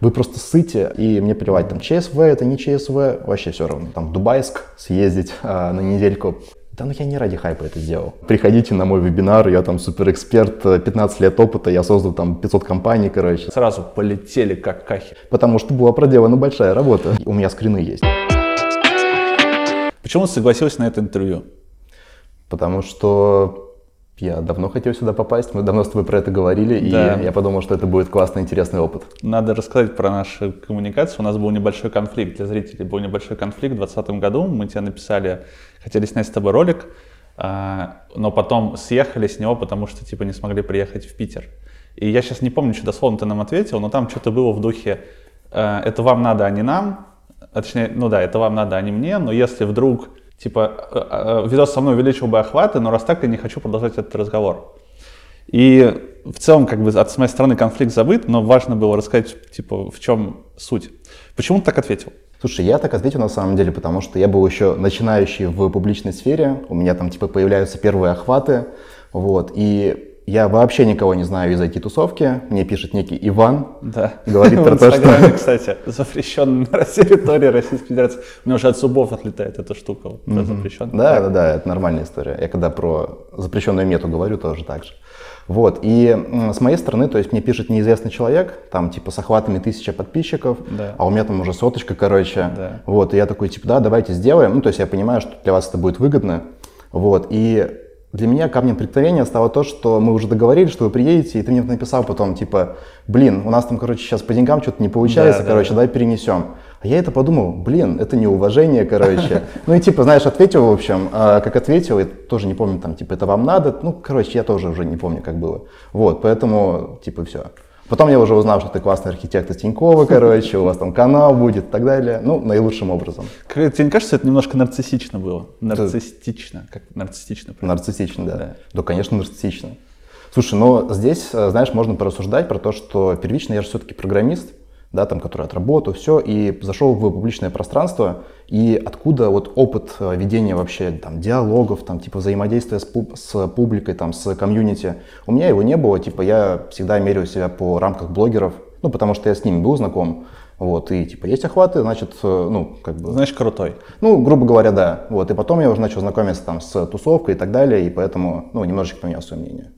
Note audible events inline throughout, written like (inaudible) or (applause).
вы просто ссыте, и мне плевать, там, ЧСВ, это не ЧСВ, вообще все равно. Там, Дубайск съездить а, на недельку, да ну я не ради хайпа это сделал. Приходите на мой вебинар, я там суперэксперт, 15 лет опыта, я создал там 500 компаний, короче. Сразу полетели как кахи. Потому что была проделана большая работа. У меня скрины есть. Почему ты согласился на это интервью? Потому что я давно хотел сюда попасть, мы давно с тобой про это говорили, да. и я подумал, что это будет классный, интересный опыт. Надо рассказать про нашу коммуникацию. У нас был небольшой конфликт для зрителей, был небольшой конфликт в 2020 году. Мы тебе написали, хотели снять с тобой ролик, а, но потом съехали с него, потому что типа не смогли приехать в Питер. И я сейчас не помню, что дословно ты нам ответил, но там что-то было в духе «Э, «это вам надо, а не нам», а, точнее, ну да, это вам надо, а не мне, но если вдруг типа, э, э, видос со мной увеличил бы охваты, но раз так, я не хочу продолжать этот разговор. И в целом, как бы, от с моей стороны конфликт забыт, но важно было рассказать, типа, в чем суть. Почему ты так ответил? Слушай, я так ответил на самом деле, потому что я был еще начинающий в публичной сфере, у меня там, типа, появляются первые охваты, вот, и я вообще никого не знаю из IT-тусовки. Мне пишет некий Иван. Да. Говорит про то, что... кстати, запрещен на территории Российской Федерации. У меня уже от зубов отлетает эта штука. Mm-hmm. запрещен. Да, да, да, это нормальная история. Я когда про запрещенную мету говорю, тоже так же. Вот, и с моей стороны, то есть мне пишет неизвестный человек, там типа с охватами тысяча подписчиков, да. а у меня там уже соточка, короче. Да. Вот, и я такой, типа, да, давайте сделаем. Ну, то есть я понимаю, что для вас это будет выгодно. Вот, и для меня камнем преткновения стало то, что мы уже договорились, что вы приедете, и ты мне написал потом, типа, блин, у нас там, короче, сейчас по деньгам что-то не получается, да, короче, да. давай перенесем. А я это подумал, блин, это неуважение, короче. (laughs) Ну и типа, знаешь, ответил, в общем, а, как ответил, я тоже не помню, там, типа, это вам надо. Ну, короче, я тоже уже не помню, как было. Вот, поэтому, типа, все. Потом я уже узнал, что ты классный архитектор Тинькова, короче, у вас там канал будет и так далее. Ну, наилучшим образом. Тебе не кажется, это немножко нарциссично было? Нарциссично, как нарциссично. Нарциссично, да. да. Да, конечно, нарциссично. Слушай, но здесь, э, знаешь, можно порассуждать про то, что первично я же все-таки программист, да, там, который отработал, все, и зашел в публичное пространство, и откуда вот опыт э, ведения вообще там диалогов, там, типа взаимодействия с, пуб с публикой, там, с комьюнити, у меня его не было, типа я всегда меряю себя по рамках блогеров, ну, потому что я с ними был знаком, вот, и типа есть охваты, значит, э, ну, как бы... Значит, крутой. Ну, грубо говоря, да. Вот, и потом я уже начал знакомиться там с тусовкой и так далее, и поэтому, ну, немножечко поменял свое мнение.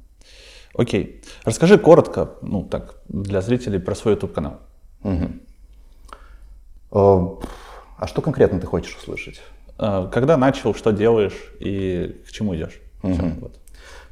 Окей. Расскажи коротко, ну, так, для зрителей про свой YouTube-канал. Угу. А что конкретно ты хочешь услышать? Э, когда начал, что делаешь и к чему идешь? Угу. Все, вот.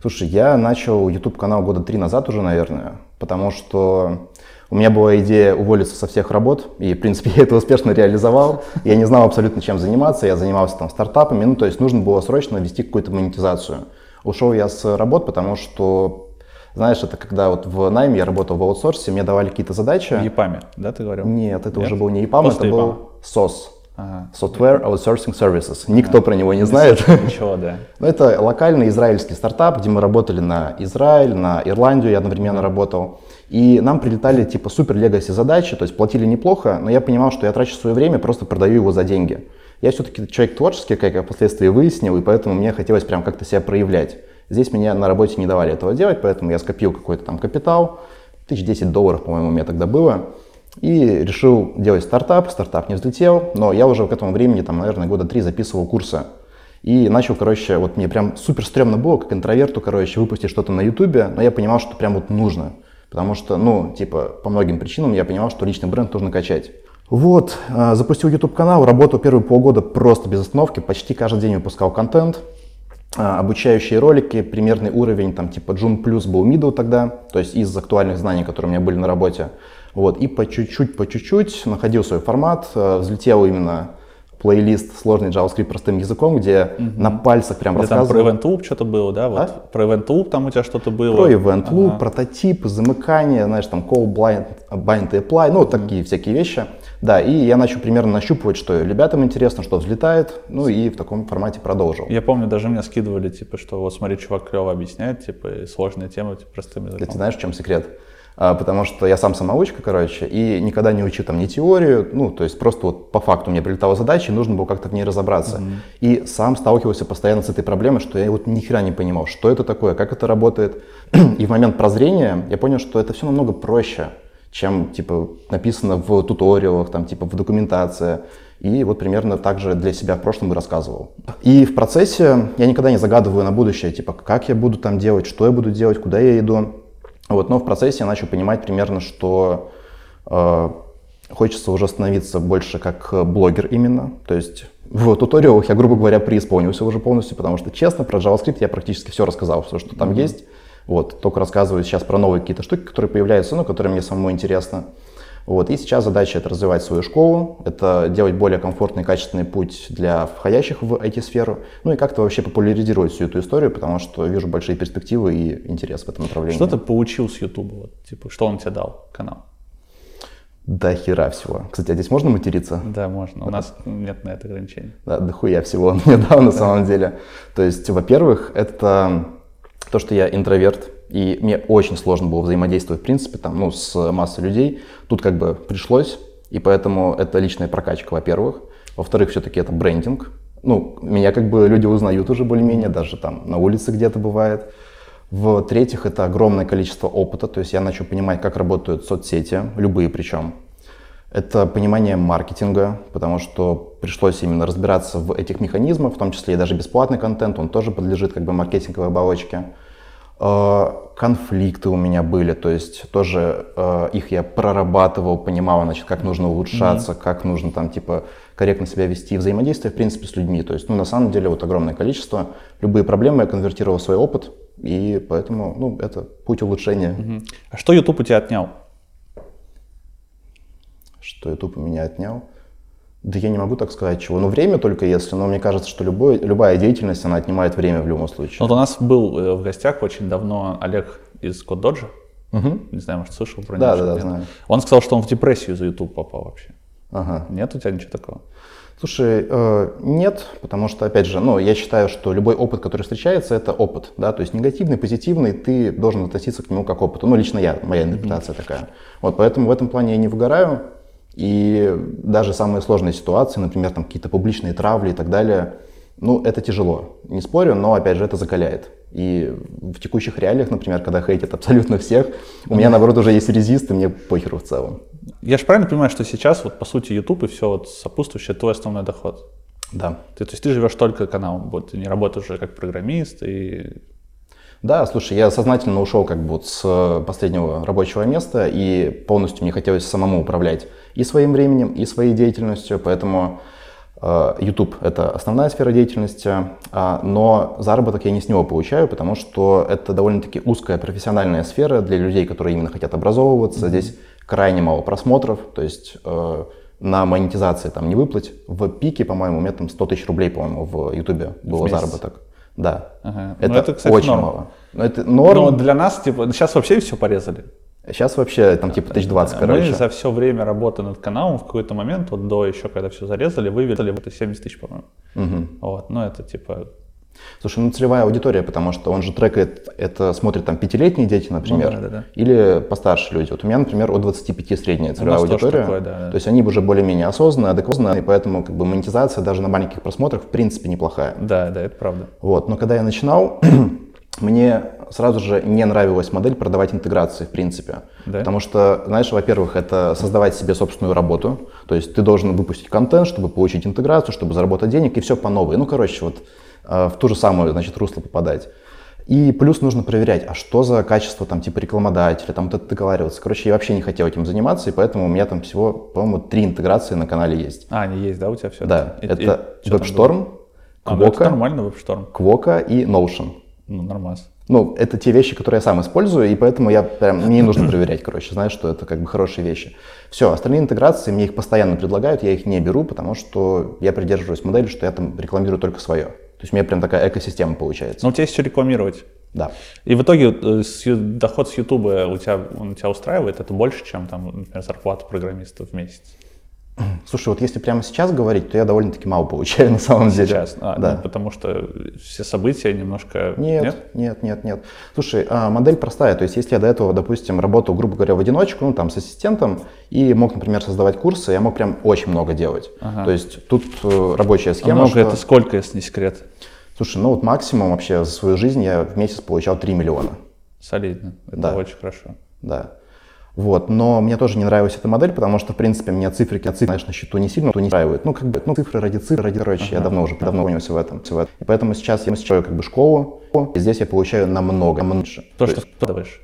Слушай, я начал YouTube канал года три назад уже, наверное, потому что у меня была идея уволиться со всех работ, и, в принципе, (laughs) я это успешно реализовал. Я не знал абсолютно, чем заниматься, я занимался там стартапами, ну, то есть нужно было срочно ввести какую-то монетизацию. Ушел я с работ, потому что знаешь, это когда вот в найме я работал в аутсорсе, мне давали какие-то задачи. В EPAM, да, ты говорил? Нет, это Нет? уже был не EPAM, После это EPAM. был SOS. Ага. Software Outsourcing Services. Никто ага. про него не знает. Ничего, да. (laughs) Но это локальный израильский стартап, где мы работали на Израиль, на Ирландию, я одновременно работал. И нам прилетали типа супер легаси задачи, то есть платили неплохо, но я понимал, что я трачу свое время, просто продаю его за деньги. Я все-таки человек творческий, как я впоследствии выяснил, и поэтому мне хотелось прям как-то себя проявлять. Здесь меня на работе не давали этого делать, поэтому я скопил какой-то там капитал, тысяч десять долларов, по-моему, у меня тогда было, и решил делать стартап. Стартап не взлетел, но я уже к этому времени, там, наверное, года три записывал курсы. И начал, короче, вот мне прям супер стрёмно было, как интроверту, короче, выпустить что-то на ютубе, но я понимал, что прям вот нужно. Потому что, ну, типа, по многим причинам я понимал, что личный бренд нужно качать. Вот, а, запустил YouTube канал, работал первые полгода просто без остановки, почти каждый день выпускал контент. А, обучающие ролики, примерный уровень, там типа Joom Plus был middle тогда, то есть из актуальных знаний, которые у меня были на работе. Вот, и по чуть-чуть, по чуть-чуть находил свой формат, э, взлетел именно плейлист сложный JavaScript простым языком, где угу. на пальцах прям где рассказывал. Там про Event Loop что-то было, да? Вот. А? Про Event Loop там у тебя что-то было? Про Event Loop, ага. прототип, замыкание, знаешь, там call, blind, bind и apply, ну, вот такие всякие вещи. Да, и я начал примерно нащупывать, что ребятам интересно, что взлетает, ну и в таком формате продолжил. Я помню, даже меня скидывали, типа, что вот смотри, чувак клево объясняет, типа, сложные темы типа, простым языком. Ты знаешь, в чем секрет? А, потому что я сам самоучка, короче, и никогда не учил там ни теорию, ну, то есть просто вот по факту мне прилетала задача, и нужно было как-то в ней разобраться. Mm-hmm. И сам сталкивался постоянно с этой проблемой, что я вот ни хера не понимал, что это такое, как это работает. (clears throat) и в момент прозрения я понял, что это все намного проще чем, типа, написано в туториалах, там, типа, в документации. И вот примерно так же для себя в прошлом и рассказывал. И в процессе я никогда не загадываю на будущее, типа, как я буду там делать, что я буду делать, куда я иду. Вот, но в процессе я начал понимать примерно, что э, хочется уже становиться больше как блогер именно. То есть в туториалах я, грубо говоря, преисполнился уже полностью, потому что, честно, про JavaScript я практически все рассказал, все, что там mm-hmm. есть. Вот, только рассказываю сейчас про новые какие-то штуки, которые появляются, ну, которые мне самому интересно. Вот, и сейчас задача это развивать свою школу, это делать более комфортный, качественный путь для входящих в IT-сферу, ну и как-то вообще популяризировать всю эту историю, потому что вижу большие перспективы и интерес в этом направлении. Что ты получил с YouTube? Вот, типа, что он тебе дал, канал? До хера всего. Кстати, а здесь можно материться? Да, можно. У нас нет на это ограничений. Да, дохуя всего он (laughs) мне дал на самом деле. То есть, во-первых, это то, что я интроверт, и мне очень сложно было взаимодействовать, в принципе, там, ну, с массой людей. Тут как бы пришлось, и поэтому это личная прокачка, во-первых. Во-вторых, все-таки это брендинг. Ну, меня как бы люди узнают уже более-менее, даже там на улице где-то бывает. В-третьих, это огромное количество опыта, то есть я начал понимать, как работают соцсети, любые причем. Это понимание маркетинга, потому что пришлось именно разбираться в этих механизмах, в том числе и даже бесплатный контент, он тоже подлежит как бы маркетинговой оболочке. Э, конфликты у меня были, то есть тоже э, их я прорабатывал, понимал, значит, как нужно улучшаться, mm-hmm. как нужно там типа корректно себя вести, взаимодействие в принципе с людьми. То есть, ну на самом деле вот огромное количество. Любые проблемы я конвертировал в свой опыт, и поэтому, ну, это путь улучшения. Угу. А что YouTube у тебя отнял? Что YouTube у меня отнял? Да я не могу так сказать чего. Ну, время только если, но мне кажется, что любой, любая деятельность, она отнимает время в любом случае. Вот у нас был э, в гостях очень давно Олег из Код Доджа. Угу. Не знаю, может, слышал про него? Да, да, да, знаю. Он сказал, что он в депрессию за YouTube попал вообще. Ага. Нет у тебя ничего такого? Слушай, э, нет, потому что, опять же, ну, я считаю, что любой опыт, который встречается, это опыт, да, то есть негативный, позитивный, ты должен относиться к нему как к опыту. Ну, лично я, моя интерпретация mm-hmm. такая. Вот, поэтому в этом плане я не выгораю, и даже самые сложные ситуации, например, там какие-то публичные травли и так далее, ну, это тяжело, не спорю, но, опять же, это закаляет. И в текущих реалиях, например, когда хейтят абсолютно всех, у меня, наоборот, уже есть резист, и мне похеру в целом. Я же правильно понимаю, что сейчас, вот по сути, YouTube и все вот сопутствующее твой основной доход? Да. Ты, то есть ты живешь только каналом, вот, ты не работаешь уже как программист и... Да, слушай, я сознательно ушел как бы вот с последнего рабочего места, и полностью мне хотелось самому управлять и своим временем, и своей деятельностью, поэтому э, YouTube — это основная сфера деятельности, а, но заработок я не с него получаю, потому что это довольно-таки узкая профессиональная сфера для людей, которые именно хотят образовываться. Mm-hmm. Здесь крайне мало просмотров, то есть э, на монетизации там не выплатить. В пике, по-моему, у меня там 100 тысяч рублей, по-моему, в Ютубе было заработок. Да. Ага. Это, это кстати, очень норм. мало. Но это норм. Но для нас, типа, сейчас вообще все порезали. Сейчас вообще там типа 1020, Мы короче. Мы за все время работы над каналом в какой-то момент, вот до еще, когда все зарезали, вывели это 70 тысяч, по-моему. Угу. Вот, ну это типа Слушай, ну целевая аудитория, потому что он же трекает, это смотрит там пятилетние дети, например, ну, да, да, да. или постарше люди. Вот у меня, например, от 25 средняя целевая аудитория. Такое, да, да. То есть они уже более-менее осознанные, адекватные, и поэтому как бы монетизация даже на маленьких просмотрах в принципе неплохая. Да, да, это правда. Вот, но когда я начинал, (clears throat) мне сразу же не нравилась модель продавать интеграции, в принципе. Да? Потому что, знаешь, во-первых, это создавать себе собственную работу. То есть ты должен выпустить контент, чтобы получить интеграцию, чтобы заработать денег, и все по новой. Ну, короче, вот в ту же самую, значит, русло попадать. И плюс нужно проверять, а что за качество там типа рекламодателя, там вот это договариваться. Короче, я вообще не хотел этим заниматься, и поэтому у меня там всего, по-моему, три интеграции на канале есть. А, они есть, да, у тебя все? Да, и, это и, WebStorm, а, Квока, нормально, WebStorm. Квока и Notion. Ну, нормально. Ну, это те вещи, которые я сам использую, и поэтому я прям, мне не нужно (clears throat) проверять, короче, знаешь, что это как бы хорошие вещи. Все, остальные интеграции мне их постоянно предлагают, я их не беру, потому что я придерживаюсь модели, что я там рекламирую только свое. То есть у меня прям такая экосистема получается. Но у тебя есть что рекламировать. Да. И в итоге э, доход с Ютуба у тебя, он тебя устраивает, это больше, чем там, например, зарплата программиста в месяц? (clears throat) Слушай, вот если прямо сейчас говорить, то я довольно-таки мало получаю (laughs) на самом деле. Сейчас, а, да. Ну, потому что все события немножко... Нет, нет, нет, нет. нет. Слушай, а, модель простая. То есть если я до этого, допустим, работал, грубо говоря, в одиночку, ну там с ассистентом, и мог, например, создавать курсы, я мог прям очень много делать. Ага. То есть тут э, рабочая схема. А много что... это сколько, если не секрет? Слушай, ну вот максимум вообще за свою жизнь я в месяц получал 3 миллиона. Солидно, это да. очень хорошо. Да. Вот, но мне тоже не нравилась эта модель, потому что, в принципе, мне цифрики, цифры, знаешь, на счету не сильно, то не устраивают. Ну, как бы, ну, цифры ради цифр, ради, короче, ага. я давно уже, давно понялся в этом, в этом. И поэтому сейчас я сейчас как бы школу, и здесь я получаю намного меньше. То, то что ты даваешь?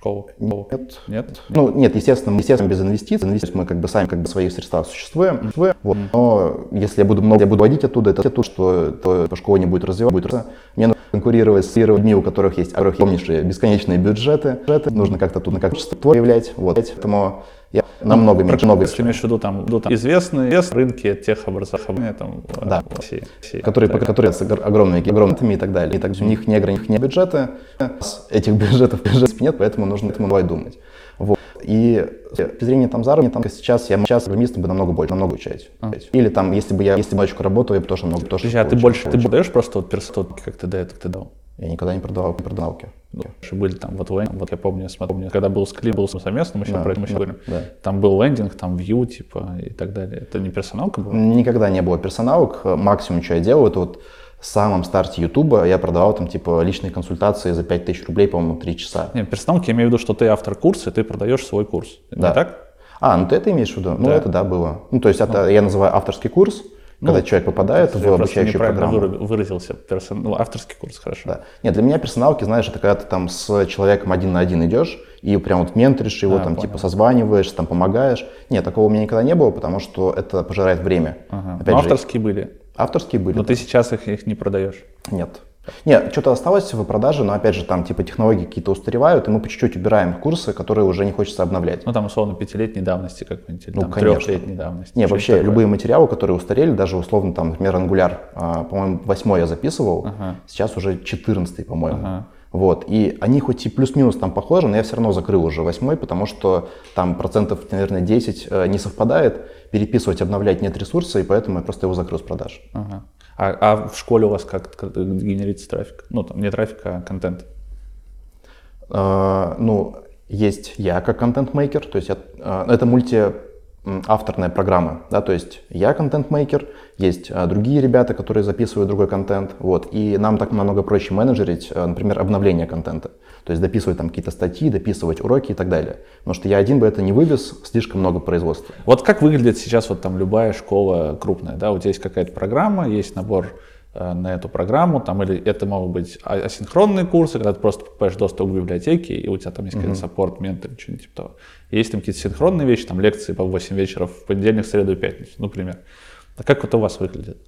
Школу? Нет. Нет? Ну, нет, естественно, естественно, без инвестиций. Инвестиции мы как бы сами как бы свои средства существуем. Mm. Вот. Но если я буду много, я буду водить оттуда, это то, что то, школа не будет развиваться, будет развиваться. Мне нужно конкурировать с людьми, у которых есть, помнишь, бесконечные бюджеты. бюджеты. Нужно как-то тут на качество проявлять. Вот. Поэтому я намного меньше. Много Если имеешь в виду там, ну, там известные рынки тех образования там да. России, России, которые, по которые с огромными, и так далее. И так у них не ограничены бюджеты, этих бюджетов, (laughs) бюджетов нет, поэтому нужно этому давай думать. Вот. И с точки зрения там заработка, сейчас я сейчас программистом бы намного больше, намного учать. А. Или там, если бы я, если мальчику работаю, я бы тоже много тоже. Подожди, а ты больше, ты даешь просто вот персонал, как ты до этого ты дал? Я никогда не продавал, не продавал науки. Ну, были там вот лендинг, вот я помню, помню, когда был склип, был совместно, мы еще да, про это мы еще да, говорим. Да. Там был лендинг, там view, типа, и так далее. Это не персоналка была? Никогда не было персоналок. Максимум, что я делал, это вот в самом старте Ютуба я продавал там типа личные консультации за 5000 рублей, по-моему, 3 часа. Нет, персоналки я имею в виду, что ты автор курса, и ты продаешь свой курс. Да. Не так? А, ну ты это имеешь в виду? Ну, да. это да, было. Ну, то есть это ну. я называю авторский курс, когда ну, человек попадает в обучающую программу. выразился, персон... ну, авторский курс, хорошо. Да. Нет, для меня персоналки, знаешь, это когда ты там с человеком один на один идешь, и прям вот менторишь его, а, там, понял. типа, созваниваешь, там, помогаешь. Нет, такого у меня никогда не было, потому что это пожирает время. Ага. Опять Но же, авторские были? Авторские были. Но да. ты сейчас их, их не продаешь? Нет. Нет, что-то осталось в продаже, но опять же там типа технологии какие-то устаревают, и мы по чуть-чуть убираем курсы, которые уже не хочется обновлять. Ну там условно пятилетней давности какой-нибудь, или ну, там, трехлетней давности. Не, вообще такое. любые материалы, которые устарели, даже условно там, например, Angular, а, по-моему, восьмой я записывал, ага. сейчас уже четырнадцатый, по-моему. Ага. Вот, и они хоть и плюс-минус там похожи, но я все равно закрыл уже восьмой, потому что там процентов, наверное, 10 э, не совпадает, переписывать, обновлять нет ресурса, и поэтому я просто его закрыл с продаж. Ага. А, а в школе у вас как, генерится трафик? Ну, там не трафик, а контент. Uh, ну, есть я как контент-мейкер, то есть я, uh, это мульти авторная программа, да, то есть я контент-мейкер, есть а, другие ребята, которые записывают другой контент, вот, и нам так намного проще менеджерить, а, например, обновление контента, то есть дописывать там какие-то статьи, дописывать уроки и так далее, потому что я один бы это не вывез, слишком много производства. Вот как выглядит сейчас вот там любая школа крупная, да, у тебя есть какая-то программа, есть набор Э, на эту программу, там, или это могут быть а, асинхронные курсы, когда ты просто покупаешь доступ к библиотеке, и у тебя там есть какой-то саппорт, ментор, что-нибудь типа того. Есть там какие-то синхронные вещи, там лекции по 8 вечера в понедельник, среду и пятницу, например. А как это у вас выглядит?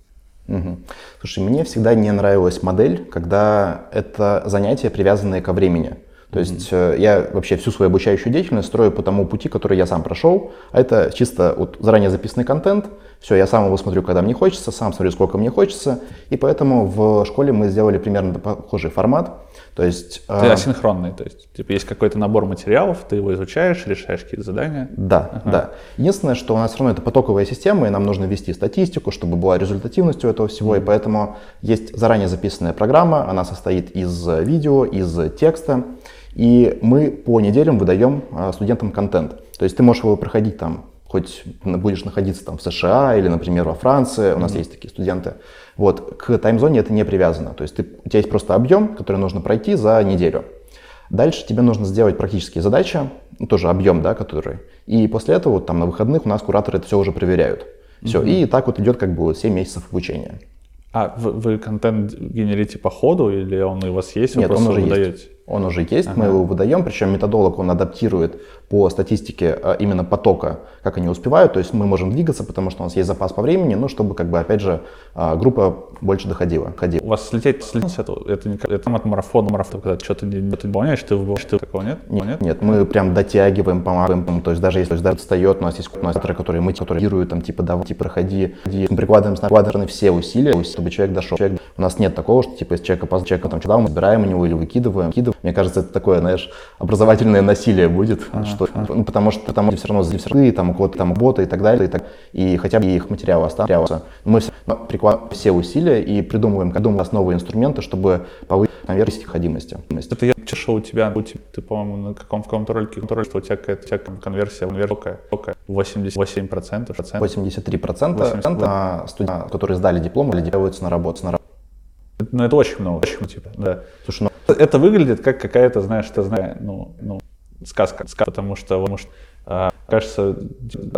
Угу. Слушай, мне всегда не нравилась модель, когда это занятия, привязанные ко времени. То есть mm-hmm. я вообще всю свою обучающую деятельность строю по тому пути, который я сам прошел. А это чисто вот заранее записанный контент. Все, я сам его смотрю, когда мне хочется, сам смотрю, сколько мне хочется. И поэтому в школе мы сделали примерно похожий формат. То есть... Ты э... асинхронный, то есть типа есть какой-то набор материалов, ты его изучаешь, решаешь какие-то задания. Да, ага. да. Единственное, что у нас все равно это потоковая система, и нам нужно вести статистику, чтобы была результативность у этого всего. Mm-hmm. И поэтому есть заранее записанная программа, она состоит из видео, из текста. И мы по неделям выдаем а, студентам контент. То есть ты можешь его проходить там, хоть будешь находиться там в США или, например, во Франции, у нас mm-hmm. есть такие студенты. Вот, к таймзоне это не привязано. То есть ты, у тебя есть просто объем, который нужно пройти за неделю. Дальше тебе нужно сделать практические задачи, ну, тоже объем, да, который. И после этого там на выходных у нас кураторы это все уже проверяют. Все, mm-hmm. и так вот идет как бы 7 месяцев обучения. А вы, вы контент генерите по ходу или он у вас есть? Вы Нет, он уже есть. Он уже есть, ага. мы его выдаем, причем методолог он адаптирует по статистике а, именно потока, как они успевают, то есть мы можем двигаться, потому что у нас есть запас по времени, ну, чтобы, как бы, опять же, а, группа больше доходила. Ходила. У вас слететь, слететь это, это, не, это от марафона, марафон, когда что-то не, не выполняешь, ты выполняешь, ты такого нет? Нет, нет, мы прям дотягиваем, помогаем, то есть даже если даже встает, у нас есть у нас которые мы которые там, типа, давай, типа, проходи, мы прикладываем прикладываем все усилия, чтобы человек дошел. Человек, у нас нет такого, что, типа, если человека, человека там, что мы собираем у него или выкидываем, выкидываем. Мне кажется, это такое, знаешь, образовательное насилие будет, а, что, а. Ну, потому что потому что все равно равно там у кого-то там боты и так далее, и, так, и хотя бы их материалы останутся. Мы все, прикладываем все усилия и придумываем, придумываем основы инструменты, чтобы повысить конверсию ходимости. Это я чешу у тебя, у тебя ты, по-моему, на каком, в каком-то ролике, ролике что у тебя какая-то, тебя конверсия высокая, 88 процентов. 83 процента да. студентов, которые сдали диплом или делаются на работу. На... Ну, это очень много, очень много, типа, да. Слушай, ну... Это выглядит как какая-то, знаешь, ты знаешь, ну, ну, сказка, сказка потому что, потому что э, кажется,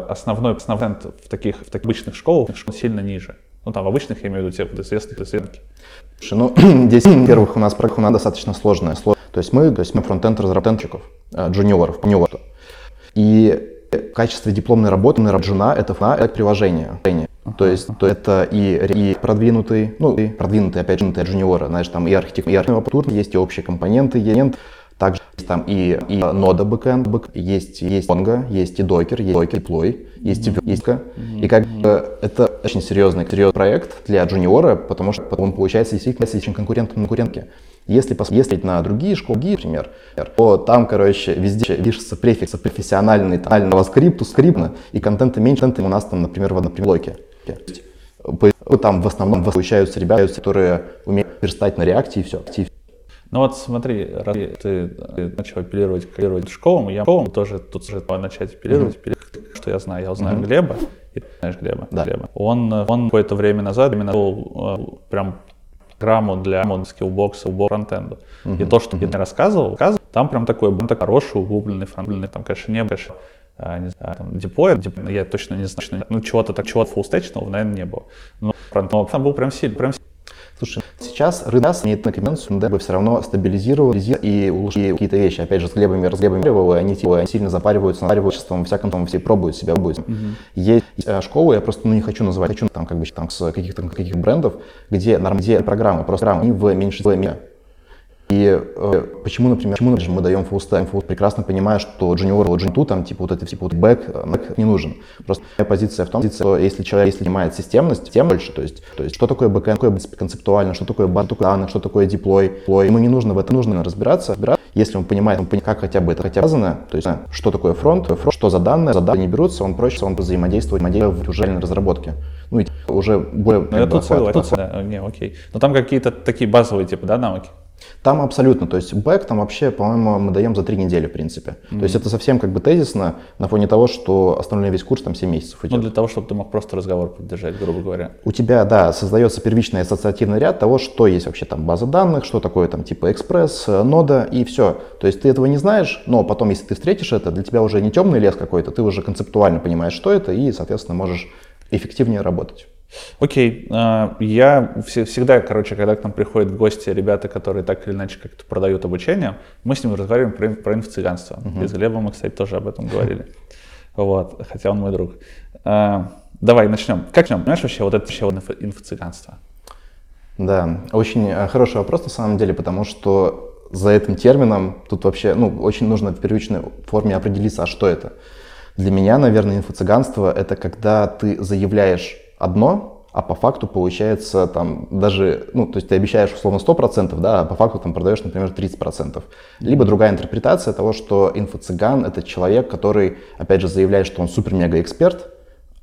основной, основной в таких, в таких обычных школах сильно ниже. Ну, там, в обычных, я имею в виду, те вот известных, известных. Слушай, ну, (clears throat) здесь, (clears throat) во-первых, у нас нас достаточно сложная. То есть мы, то есть мы фронтенд разработчиков, э, джуниоров, джуниоров. И в качестве дипломной работы на жена это, это приложение. То есть то это и, и продвинутый, ну, и продвинутый, опять же, джуниоры, знаешь, там и архитектура, есть и общие компоненты, есть также там и, и нода бэкэнд, есть, есть Mongo, есть и докер, есть докер, deploy, есть mm-hmm. есть И как бы это очень серьезный, серьезный проект для джуниора, потому что он получается действительно очень конкурентом на конкурентке. Если посмотреть на другие школы, например, то там, короче, везде пишется префикс профессиональный, там, скрипту, скриптно, и контента меньше, контента у нас там, например, в одном блоке. Там в основном получаются ребята, которые умеют верстать на реакте и все. Ну вот смотри, раз ты, ты начал апеллировать, апеллировать школам, я школам тоже тут же начать апеллировать, mm-hmm. что я знаю. Я знаю mm-hmm. Глеба, и ты знаешь Глеба. Да. Глеба. Он, он какое-то время назад именно был э, прям программу для скиллбокса, скиллбокс фронтенду. Uh-huh. И то, что uh-huh. я рассказывал, рассказывал, там прям такой, прям такой хороший, углубленный фронтенд, там, конечно, не конечно, а, не знаю, там, деплоя, деп, я точно не знаю, ну, чего-то так, чего-то фуллстечного, наверное, не было. Но фронтенд там был прям сильный, прям Слушай, сейчас рынок имеет на конвенцию, да, бы все равно стабилизировал и улучшил какие-то вещи. Опять же, с Глебами, с Глебами они, типа, сильно запариваются, запариваются, во всяком том, все пробуют себя, будет. Угу. Есть э, школы, я просто ну, не хочу называть, хочу там как бы там с каких-то каких брендов, где, где программы, просто программы, они в меньшинстве и э, почему, например, почему, например, мы даем stack, full, прекрасно понимая, что junior, вот junior, там, типа, вот это, типа, вот back, back не нужен. Просто моя позиция в том, что если человек, если понимает системность, тем больше, то есть, то есть, что такое backend, такое концептуально, что такое база данных, что такое deploy, deploy. ему не нужно в этом, нужно разбираться, разбираться, если он понимает, он понимает, как хотя бы это хотя бы сказано, то есть, что такое фронт, фронт что за данные, за данные не берутся, он проще, он взаимодействует, взаимодействует в уже разработке. Ну, и уже более... Ну, я тут согласен, да, не, окей. Но там какие-то такие базовые, типа, да, навыки? Там абсолютно, то есть бэк там вообще, по-моему, мы даем за три недели, в принципе. Mm-hmm. То есть это совсем как бы тезисно на фоне того, что основной весь курс там 7 месяцев идет. Ну, для того, чтобы ты мог просто разговор поддержать, грубо говоря. У тебя, да, создается первичный ассоциативный ряд того, что есть вообще там база данных, что такое там типа экспресс, э, нода и все. То есть ты этого не знаешь, но потом, если ты встретишь это, для тебя уже не темный лес какой-то, ты уже концептуально понимаешь, что это, и, соответственно, можешь эффективнее работать. Окей, а, я всегда, короче, когда к нам приходят в гости ребята, которые так или иначе как-то продают обучение, мы с ними разговариваем про, про инфо-цыганство. Uh-huh. И с Глебом мы, кстати, тоже об этом говорили. Вот, хотя он мой друг. А, давай начнем. Как начнем? Понимаешь вообще вот это вообще инфо-цыганство? Да, очень э, хороший вопрос на самом деле, потому что за этим термином тут вообще, ну, очень нужно в первичной форме определиться, а что это. Для меня, наверное, инфо-цыганство — это когда ты заявляешь одно, а по факту получается там даже, ну, то есть ты обещаешь условно 100%, да, а по факту там продаешь, например, 30%. Либо другая интерпретация того, что инфо-цыган — это человек, который, опять же, заявляет, что он супер-мега-эксперт,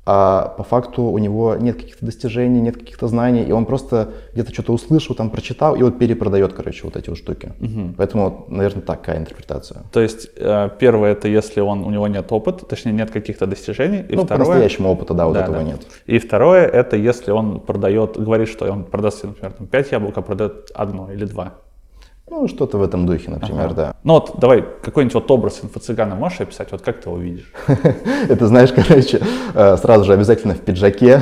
а по факту у него нет каких-то достижений, нет каких-то знаний, и он просто где-то что-то услышал, там прочитал, и вот перепродает, короче, вот эти вот штуки. Угу. Поэтому, наверное, такая интерпретация. То есть, э, первое, это если он, у него нет опыта, точнее, нет каких-то достижений. И ну, второе, по-настоящему опыта, да, вот да, этого да. нет. И второе, это если он продает, говорит, что он продаст, например, там, 5 яблок, а продает одно или два. Ну, что-то в этом духе, например, ага. да. Ну вот давай, какой-нибудь вот образ инфо-цыгана можешь описать? Вот как ты его видишь? (laughs) Это, знаешь, короче, э, сразу же обязательно в пиджаке,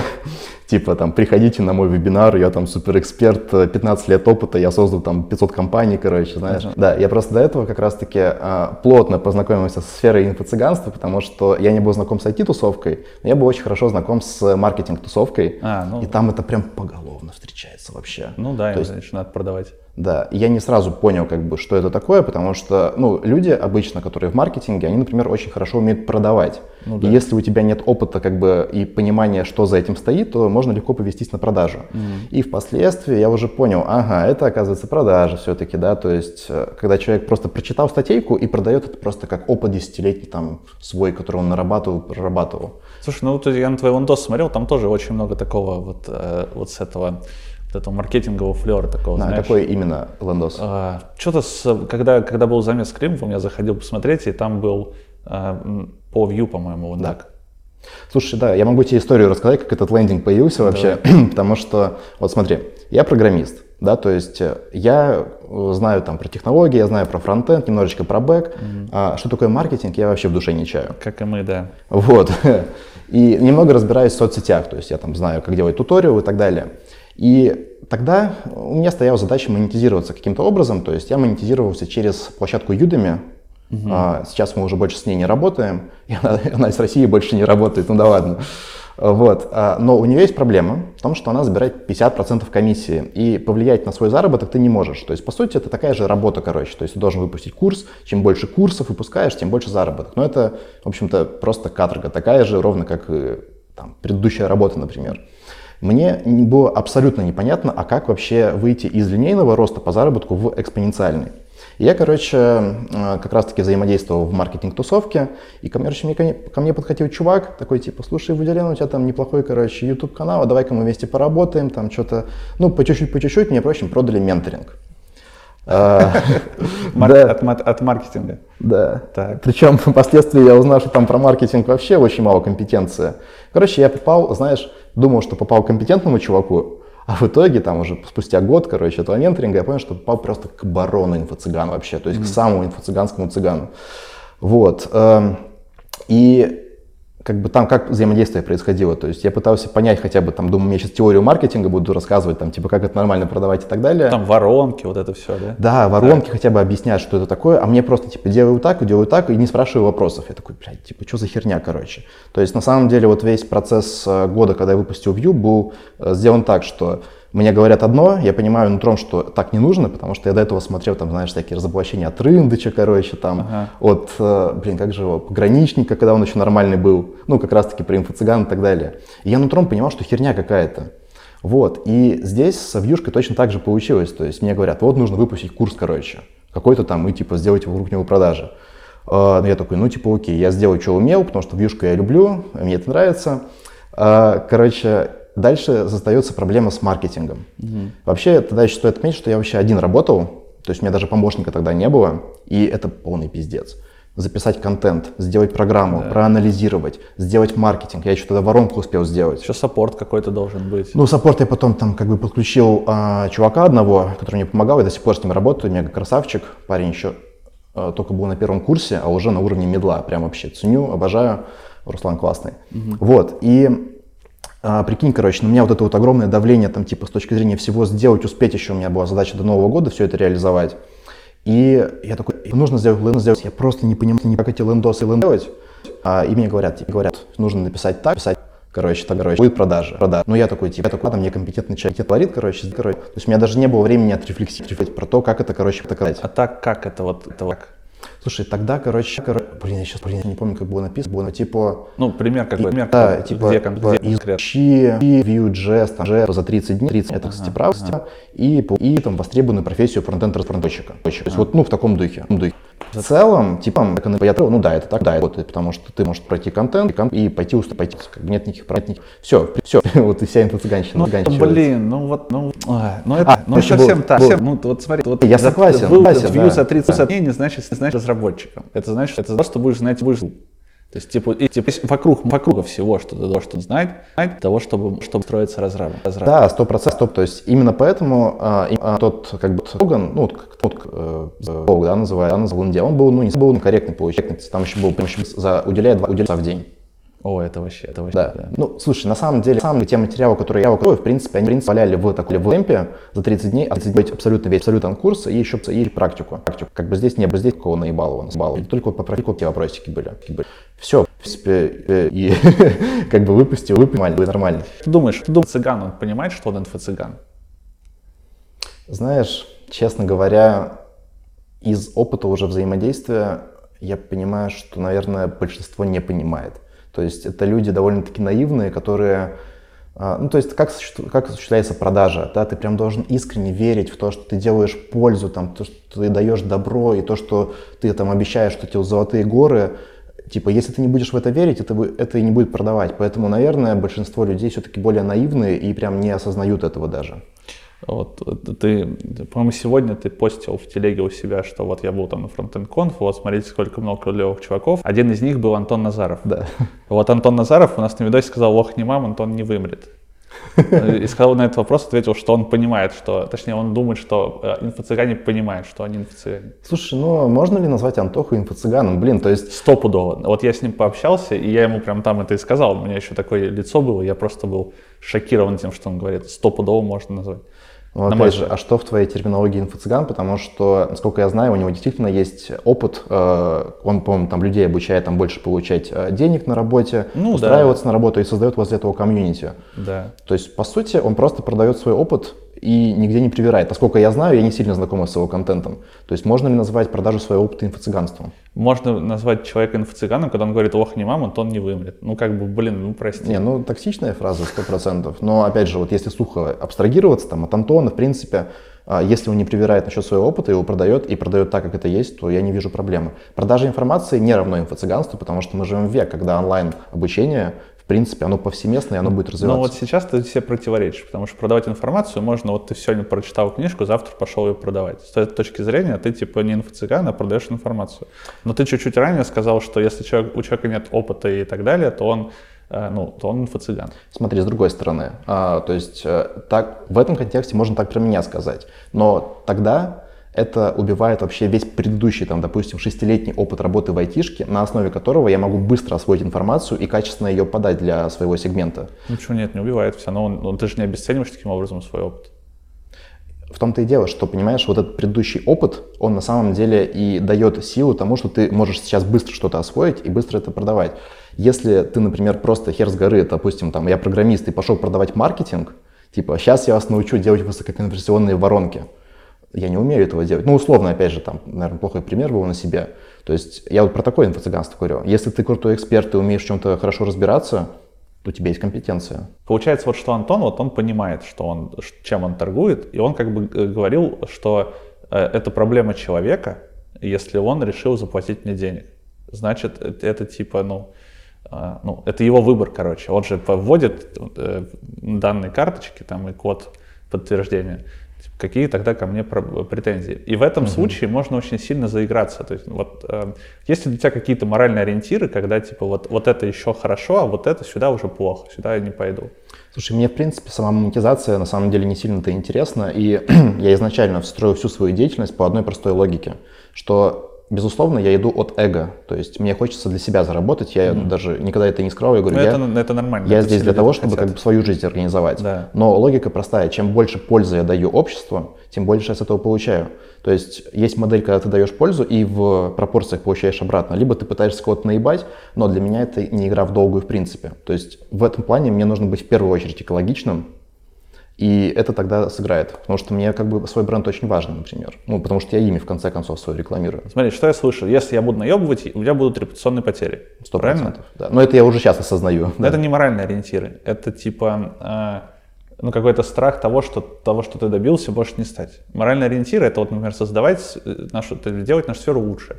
типа там, приходите на мой вебинар, я там суперэксперт, 15 лет опыта, я создал там 500 компаний, короче, знаешь. Uh-huh. Да, я просто до этого как раз-таки э, плотно познакомился с сферой инфо-цыганства, потому что я не был знаком с IT-тусовкой, но я был очень хорошо знаком с маркетинг-тусовкой, а, ну... и там это прям поголовно встречается вообще. Ну да, То есть, значит, надо продавать. Да, я не сразу понял, как бы, что это такое, потому что, ну, люди обычно, которые в маркетинге, они, например, очень хорошо умеют продавать. Ну, да. И если у тебя нет опыта, как бы, и понимания, что за этим стоит, то можно легко повестись на продажу. Mm. И впоследствии я уже понял, ага, это, оказывается, продажа все-таки, да, то есть, э, когда человек просто прочитал статейку и продает это просто как опыт десятилетний, там, свой, который он нарабатывал, прорабатывал. Слушай, ну, я на твой лондос смотрел, там тоже очень много такого вот, э, вот с этого вот этого маркетингового флера такого, да, знаешь. какой именно лендос? А, что-то, с, когда, когда был замес с Климовым, я заходил посмотреть, и там был а, по View, по-моему, вот да. так. Слушай, да, я могу тебе историю рассказать, как этот лендинг появился вообще, (clears throat) потому что, вот смотри, я программист, Да, то есть э, я э, знаю там про технологии, я знаю про фронтенд, немножечко про бэк. Mm-hmm. А что такое маркетинг, я вообще в душе не чаю. Как и мы, да. Вот. (laughs) И немного разбираюсь в соцсетях, то есть я там знаю, как делать туториал и так далее. И тогда у меня стояла задача монетизироваться каким-то образом, то есть я монетизировался через площадку Udemy. Угу. А, сейчас мы уже больше с ней не работаем, и она, (laughs) она из России больше не работает, ну да ладно. Вот. А, но у нее есть проблема в том, что она забирает 50% комиссии, и повлиять на свой заработок ты не можешь. То есть, по сути, это такая же работа, короче. То есть, ты должен выпустить курс, чем больше курсов выпускаешь, тем больше заработок. Но это, в общем-то, просто каторга, такая же, ровно как и там, предыдущая работа, например. Мне было абсолютно непонятно, а как вообще выйти из линейного роста по заработку в экспоненциальный. И я, короче, э, как раз-таки взаимодействовал в маркетинг-тусовке, и, короче, мне, ко мне подходил чувак, такой, типа, слушай, Владилен, у тебя там неплохой, короче, YouTube-канал, а давай-ка мы вместе поработаем, там что-то, ну, по чуть-чуть, по чуть-чуть, мне, в общем, продали менторинг. (laughs) А, от маркетинга. Да. Причем (laughs) впоследствии я узнал, что там про маркетинг вообще очень мало компетенции. Короче, я попал, знаешь, думал, что попал к компетентному чуваку, а в итоге, там уже спустя год, короче, этого менторинга, я понял, что попал просто к барону инфо-цыган вообще, то есть mm-hmm. к самому инфо-цыганскому цыгану. Вот. Эм, и как бы там как взаимодействие происходило. То есть я пытался понять хотя бы, там, думаю, я сейчас теорию маркетинга буду рассказывать, там, типа, как это нормально продавать и так далее. Там воронки, вот это все, да? Да, воронки да. хотя бы объяснять, что это такое, а мне просто, типа, делаю так, делаю так, и не спрашиваю вопросов. Я такой, блядь, типа, что за херня, короче. То есть на самом деле вот весь процесс э, года, когда я выпустил View, был э, сделан так, что мне говорят одно, я понимаю нутром, что так не нужно, потому что я до этого смотрел, там, знаешь, всякие разоблачения от Рындыча, короче, там, ага. от, э, блин, как же его, пограничника, когда он еще нормальный был, ну, как раз-таки про инфо-цыган и так далее. И я нутром понимал, что херня какая-то. Вот, и здесь с вьюшкой точно так же получилось, то есть мне говорят, вот нужно выпустить курс, короче, какой-то там, и типа сделать его в него продажи. Э, я такой, ну типа окей, я сделаю, что умел, потому что вьюшку я люблю, мне это нравится. Э, короче, Дальше задается проблема с маркетингом. Угу. Вообще, тогда еще стоит отметить, что я вообще один работал, то есть у меня даже помощника тогда не было, и это полный пиздец. Записать контент, сделать программу, да. проанализировать, сделать маркетинг. Я еще тогда воронку успел сделать. Еще support какой-то должен быть. Ну, support я потом там как бы подключил а, чувака одного, который мне помогал, я до сих пор с ним работаю, мега красавчик, парень еще а, только был на первом курсе, а уже на уровне медла, прям вообще ценю, обожаю, Руслан классный. Угу. Вот, и а, прикинь, короче, на меня вот это вот огромное давление, там, типа, с точки зрения всего сделать, успеть еще, у меня была задача до Нового года все это реализовать. И я такой, нужно сделать лендос, сделать. Я просто не понимаю, как эти лендосы делать. А, и мне говорят, типа, говорят, нужно написать так, писать короче, так, короче, будет продажа. продажа. Ну, я такой, типа, я такой, там, мне компетентный человек творит, короче, короче. То есть у меня даже не было времени отрефлексировать про то, как это, короче, показать. А так, как это вот, это вот? Слушай, тогда, короче, кор... блин, я сейчас, блин, не помню, как было написано, было типа... Ну, пример какой, пример, да, какой, типа, где, типа, где изучи Vue.js, там, JS за 30 дней, 30 это, кстати, прав, ага. и, и там востребованную профессию фронтенд разработчика. То есть вот, ну, в таком духе. В духе. В целом, типа, я ну да, это так, да, работает, потому что ты можешь пройти контент и пойти устать, пойти, как бы нет никаких прав, все, все, (laughs) вот и вся инфо-цыганщина. Ну, блин, ну вот, ну, ну это, а, ну совсем так, совсем, ну вот смотри, вот я согласен, был согласен, да. за 30 дней не значит, не значит разработчиком, это значит, это то, что будешь знать, будешь то есть, типа, и, типа вокруг, вокруг всего, что ты должен знать, для того, чтобы, чтобы строиться разраб. разраб. Да, сто процентов. То есть, именно поэтому а, а, тот, как бы, слоган, ну, тот, э, да, называют, да, он был, ну, не был корректный, получается. Там еще был, за, уделяя два уделяя в день. О, это вообще, это вообще. Да. да. Ну, слушай, на самом деле, самые те материалы, которые я выкладываю, в принципе, они, в принципе, валяли в такой в темпе за 30 дней, а 30 дней абсолютно весь абсолютно курс и еще и практику. практику. Как бы здесь не было, здесь такого наебалого, наебалого. Только вот по практику те вопросики были. Все, в принципе, э, и (laughs) как бы выпустил, выпустил, нормально, нормально. Ты думаешь, ты думаешь, цыган, он понимает, что он инфо-цыган? Знаешь, честно говоря, из опыта уже взаимодействия я понимаю, что, наверное, большинство не понимает. То есть это люди довольно-таки наивные, которые... А, ну, то есть как, как осуществляется продажа? Да? Ты прям должен искренне верить в то, что ты делаешь пользу, там, то, что ты даешь добро, и то, что ты там обещаешь, что тебе золотые горы. Типа, если ты не будешь в это верить, это, это и не будет продавать. Поэтому, наверное, большинство людей все-таки более наивные и прям не осознают этого даже. Вот, ты, по-моему, сегодня ты постил в телеге у себя, что вот я был там на фронтенд конф, вот смотрите, сколько много клевых чуваков. Один из них был Антон Назаров. Да. Вот Антон Назаров у нас на видосе сказал, ох, не мам, Антон не вымрет. И сказал на этот вопрос, ответил, что он понимает, что, точнее, он думает, что э, инфо-цыгане понимают, что они инфо-цыгане. Слушай, ну можно ли назвать Антоху инфо-цыганом? Блин, то есть... Стопудово. Вот я с ним пообщался, и я ему прям там это и сказал. У меня еще такое лицо было, я просто был шокирован тем, что он говорит. Стопудово можно назвать. Ну, опять же, а что в твоей терминологии инфо-цыган? Потому что, насколько я знаю, у него действительно есть опыт. Э, он, по-моему, там людей обучает там больше получать э, денег на работе, ну, устраиваться да. на работу и создает возле этого комьюнити. Да. То есть, по сути, он просто продает свой опыт и нигде не привирает. Насколько я знаю, я не сильно знакома с его контентом. То есть можно ли назвать продажу своего опыта инфо-цыганством? Можно назвать человека инфо-цыганом, когда он говорит «ох, не мама», то он не вымрет. Ну, как бы, блин, ну, прости. Не, ну, токсичная фраза, сто процентов. Но, опять же, вот если сухо абстрагироваться там от Антона, в принципе, а, если он не привирает насчет своего опыта, его продает и продает так, как это есть, то я не вижу проблемы. Продажа информации не равно инфо-цыганству, потому что мы живем в век, когда онлайн обучение принципе, оно повсеместно, и оно будет развиваться. Но вот сейчас ты себе противоречишь, потому что продавать информацию можно, вот ты сегодня прочитал книжку, завтра пошел ее продавать. С этой точки зрения ты типа не инфо-цыган, а продаешь информацию. Но ты чуть-чуть ранее сказал, что если человек, у человека нет опыта и так далее, то он э, ну, то он инфо-цыган. Смотри, с другой стороны, а, то есть э, так, в этом контексте можно так про меня сказать, но тогда это убивает вообще весь предыдущий, там, допустим, шестилетний опыт работы в айтишке, на основе которого я могу быстро освоить информацию и качественно ее подать для своего сегмента. Почему нет, не убивает, все равно он, ты же не обесцениваешь таким образом свой опыт. В том-то и дело, что, понимаешь, вот этот предыдущий опыт, он на самом деле и дает силу тому, что ты можешь сейчас быстро что-то освоить и быстро это продавать. Если ты, например, просто хер с горы, допустим, там, я программист и пошел продавать маркетинг, типа, сейчас я вас научу делать высококонверсионные воронки – я не умею этого делать. Ну, условно, опять же, там, наверное, плохой пример был на себе. То есть я вот про такое инфо-цыганство говорю. Если ты крутой эксперт, ты умеешь в чем-то хорошо разбираться, то у тебя есть компетенция. Получается, вот что Антон, вот он понимает, что он, чем он торгует, и он как бы э, говорил, что э, это проблема человека, если он решил заплатить мне денег. Значит, это, это типа, ну, э, ну, это его выбор, короче. Он же вводит э, данные карточки там и код подтверждения какие тогда ко мне претензии. И в этом угу. случае можно очень сильно заиграться. То есть вот э, есть ли у тебя какие-то моральные ориентиры, когда типа вот, вот это еще хорошо, а вот это сюда уже плохо, сюда я не пойду? Слушай, мне в принципе сама монетизация на самом деле не сильно-то интересна, и (clears throat) я изначально строю всю свою деятельность по одной простой логике, что безусловно, я иду от эго. То есть мне хочется для себя заработать. Я mm-hmm. даже никогда это не скрываю. Я говорю, я, это, это нормально. Я это здесь для того, чтобы как бы свою жизнь организовать. Да. Но логика простая. Чем больше пользы я даю обществу, тем больше я с этого получаю. То есть есть модель, когда ты даешь пользу и в пропорциях получаешь обратно. Либо ты пытаешься кого-то наебать, но для меня это не игра в долгую в принципе. То есть в этом плане мне нужно быть в первую очередь экологичным, и это тогда сыграет, потому что мне как бы свой бренд очень важен, например. Ну, потому что я ими в конце концов свой рекламирую. Смотри, что я слышу. Если я буду наебывать, у меня будут репутационные потери. Сто процентов, да. Но это я уже сейчас осознаю. Но да. это не моральные ориентиры. Это типа э, ну, какой-то страх того что, того, что ты добился, больше не стать. Моральные ориентиры — это вот, например, создавать э, нашу, делать нашу сферу лучше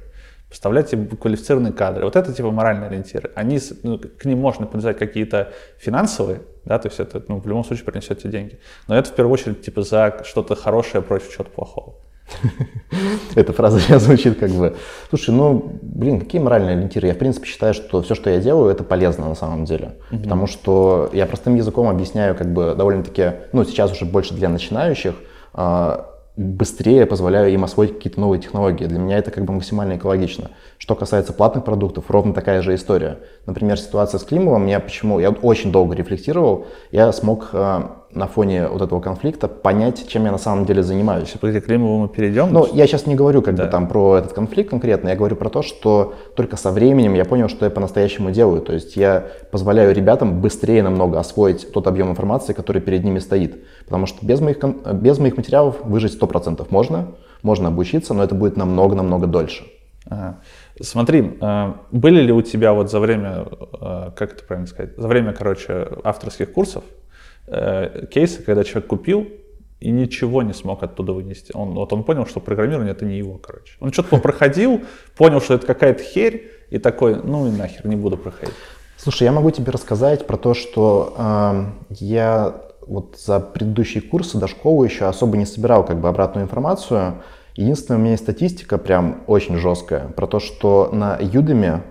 поставлять им квалифицированные кадры. Вот это типа моральные ориентиры. Они, ну, к ним можно привязать какие-то финансовые, да, то есть это ну, в любом случае принесет тебе деньги. Но это в первую очередь типа за что-то хорошее против чего-то плохого. (laughs) Эта фраза сейчас звучит как бы, слушай, ну, блин, какие моральные ориентиры? Я, в принципе, считаю, что все, что я делаю, это полезно на самом деле. Mm-hmm. Потому что я простым языком объясняю, как бы, довольно-таки, ну, сейчас уже больше для начинающих, а, быстрее позволяю им освоить какие-то новые технологии. Для меня это как бы максимально экологично. Что касается платных продуктов, ровно такая же история. Например, ситуация с Климовым, я почему, я очень долго рефлексировал, я смог э, на фоне вот этого конфликта понять, чем я на самом деле занимаюсь. К Климову мы перейдем? Ну, я сейчас не говорю как да. бы там про этот конфликт конкретно, я говорю про то, что только со временем я понял, что я по-настоящему делаю. То есть я позволяю ребятам быстрее намного освоить тот объем информации, который перед ними стоит. Потому что без моих, без моих материалов выжить 100% можно, можно обучиться, но это будет намного-намного дольше. Ага. Смотри, э, были ли у тебя вот за время, э, как это правильно сказать, за время, короче, авторских курсов э, кейсы, когда человек купил и ничего не смог оттуда вынести. Он, вот он понял, что программирование это не его, короче. Он что-то проходил, понял, что это какая-то херь, и такой, ну и нахер, не буду проходить. Слушай, я могу тебе рассказать про то, что э, я вот за предыдущие курсы до школы еще особо не собирал как бы обратную информацию. Единственное, у меня есть статистика прям очень жесткая про то, что на Udemy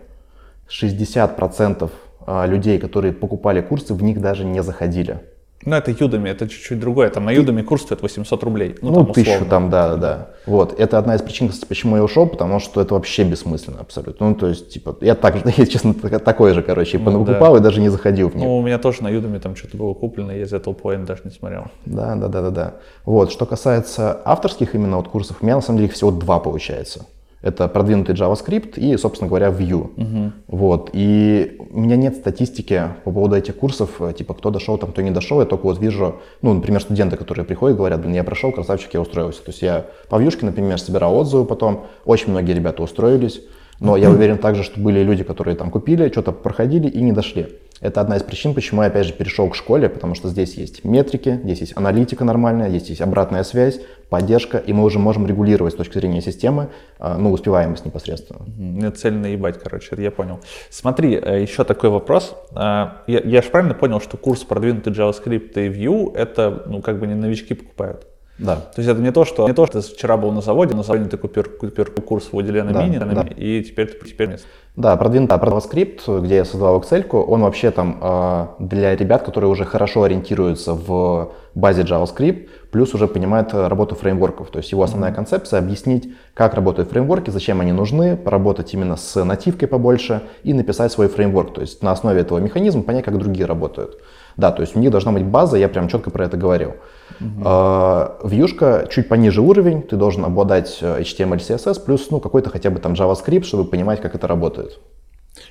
60% а, людей, которые покупали курсы, в них даже не заходили. Ну, это Udemy, это чуть-чуть другое. Там на Udemy курс стоит 800 рублей. Ну, ну там, тысячу там, да, да, да. Вот, это одна из причин, почему я ушел, потому что это вообще бессмысленно абсолютно. Ну, то есть, типа, я так, (laughs) я, честно, такой же, короче, и ну, да. и даже не заходил в них. Ну, у меня тоже на Udemy там что-то было куплено, я из этого половины даже не смотрел. Да, да, да, да, да. Вот, что касается авторских именно вот курсов, у меня на самом деле их всего два получается. Это продвинутый JavaScript и, собственно говоря, Vue. Угу. Вот. И у меня нет статистики по поводу этих курсов, э, типа, кто дошел, там, кто не дошел. Я только вот вижу, ну, например, студенты, которые приходят, говорят, блин, я прошел, красавчик, я устроился. То есть я по Вьюшке, например, собирал отзывы потом. Очень многие ребята устроились. Но я уверен также, что были люди, которые там купили, что-то проходили и не дошли. Это одна из причин, почему я опять же перешел к школе, потому что здесь есть метрики, здесь есть аналитика нормальная, здесь есть обратная связь, поддержка, и мы уже можем регулировать с точки зрения системы, а, ну, успеваемость непосредственно. Мне цель наебать, короче, я понял. Смотри, э, еще такой вопрос. А, я, я же правильно понял, что курс продвинутый JavaScript и Vue, это, ну, как бы не новички покупают? Да. То есть это не то, что не то, что ты вчера был на заводе, на заводе ты купил, купил курс в Уделена да, Мини, да. и теперь теперь место. Да, продвинутый JavaScript, где я создавал Excel, он вообще там э, для ребят, которые уже хорошо ориентируются в базе JavaScript, плюс уже понимают работу фреймворков. То есть его основная mm-hmm. концепция объяснить, как работают фреймворки, зачем они нужны, поработать именно с нативкой побольше и написать свой фреймворк. То есть на основе этого механизма понять, как другие работают. Да, то есть у них должна быть база, я прям четко про это говорил. Uh-huh. Вьюшка чуть пониже уровень, ты должен обладать э, HTML, CSS, плюс ну, какой-то хотя бы там JavaScript, чтобы понимать, как это работает.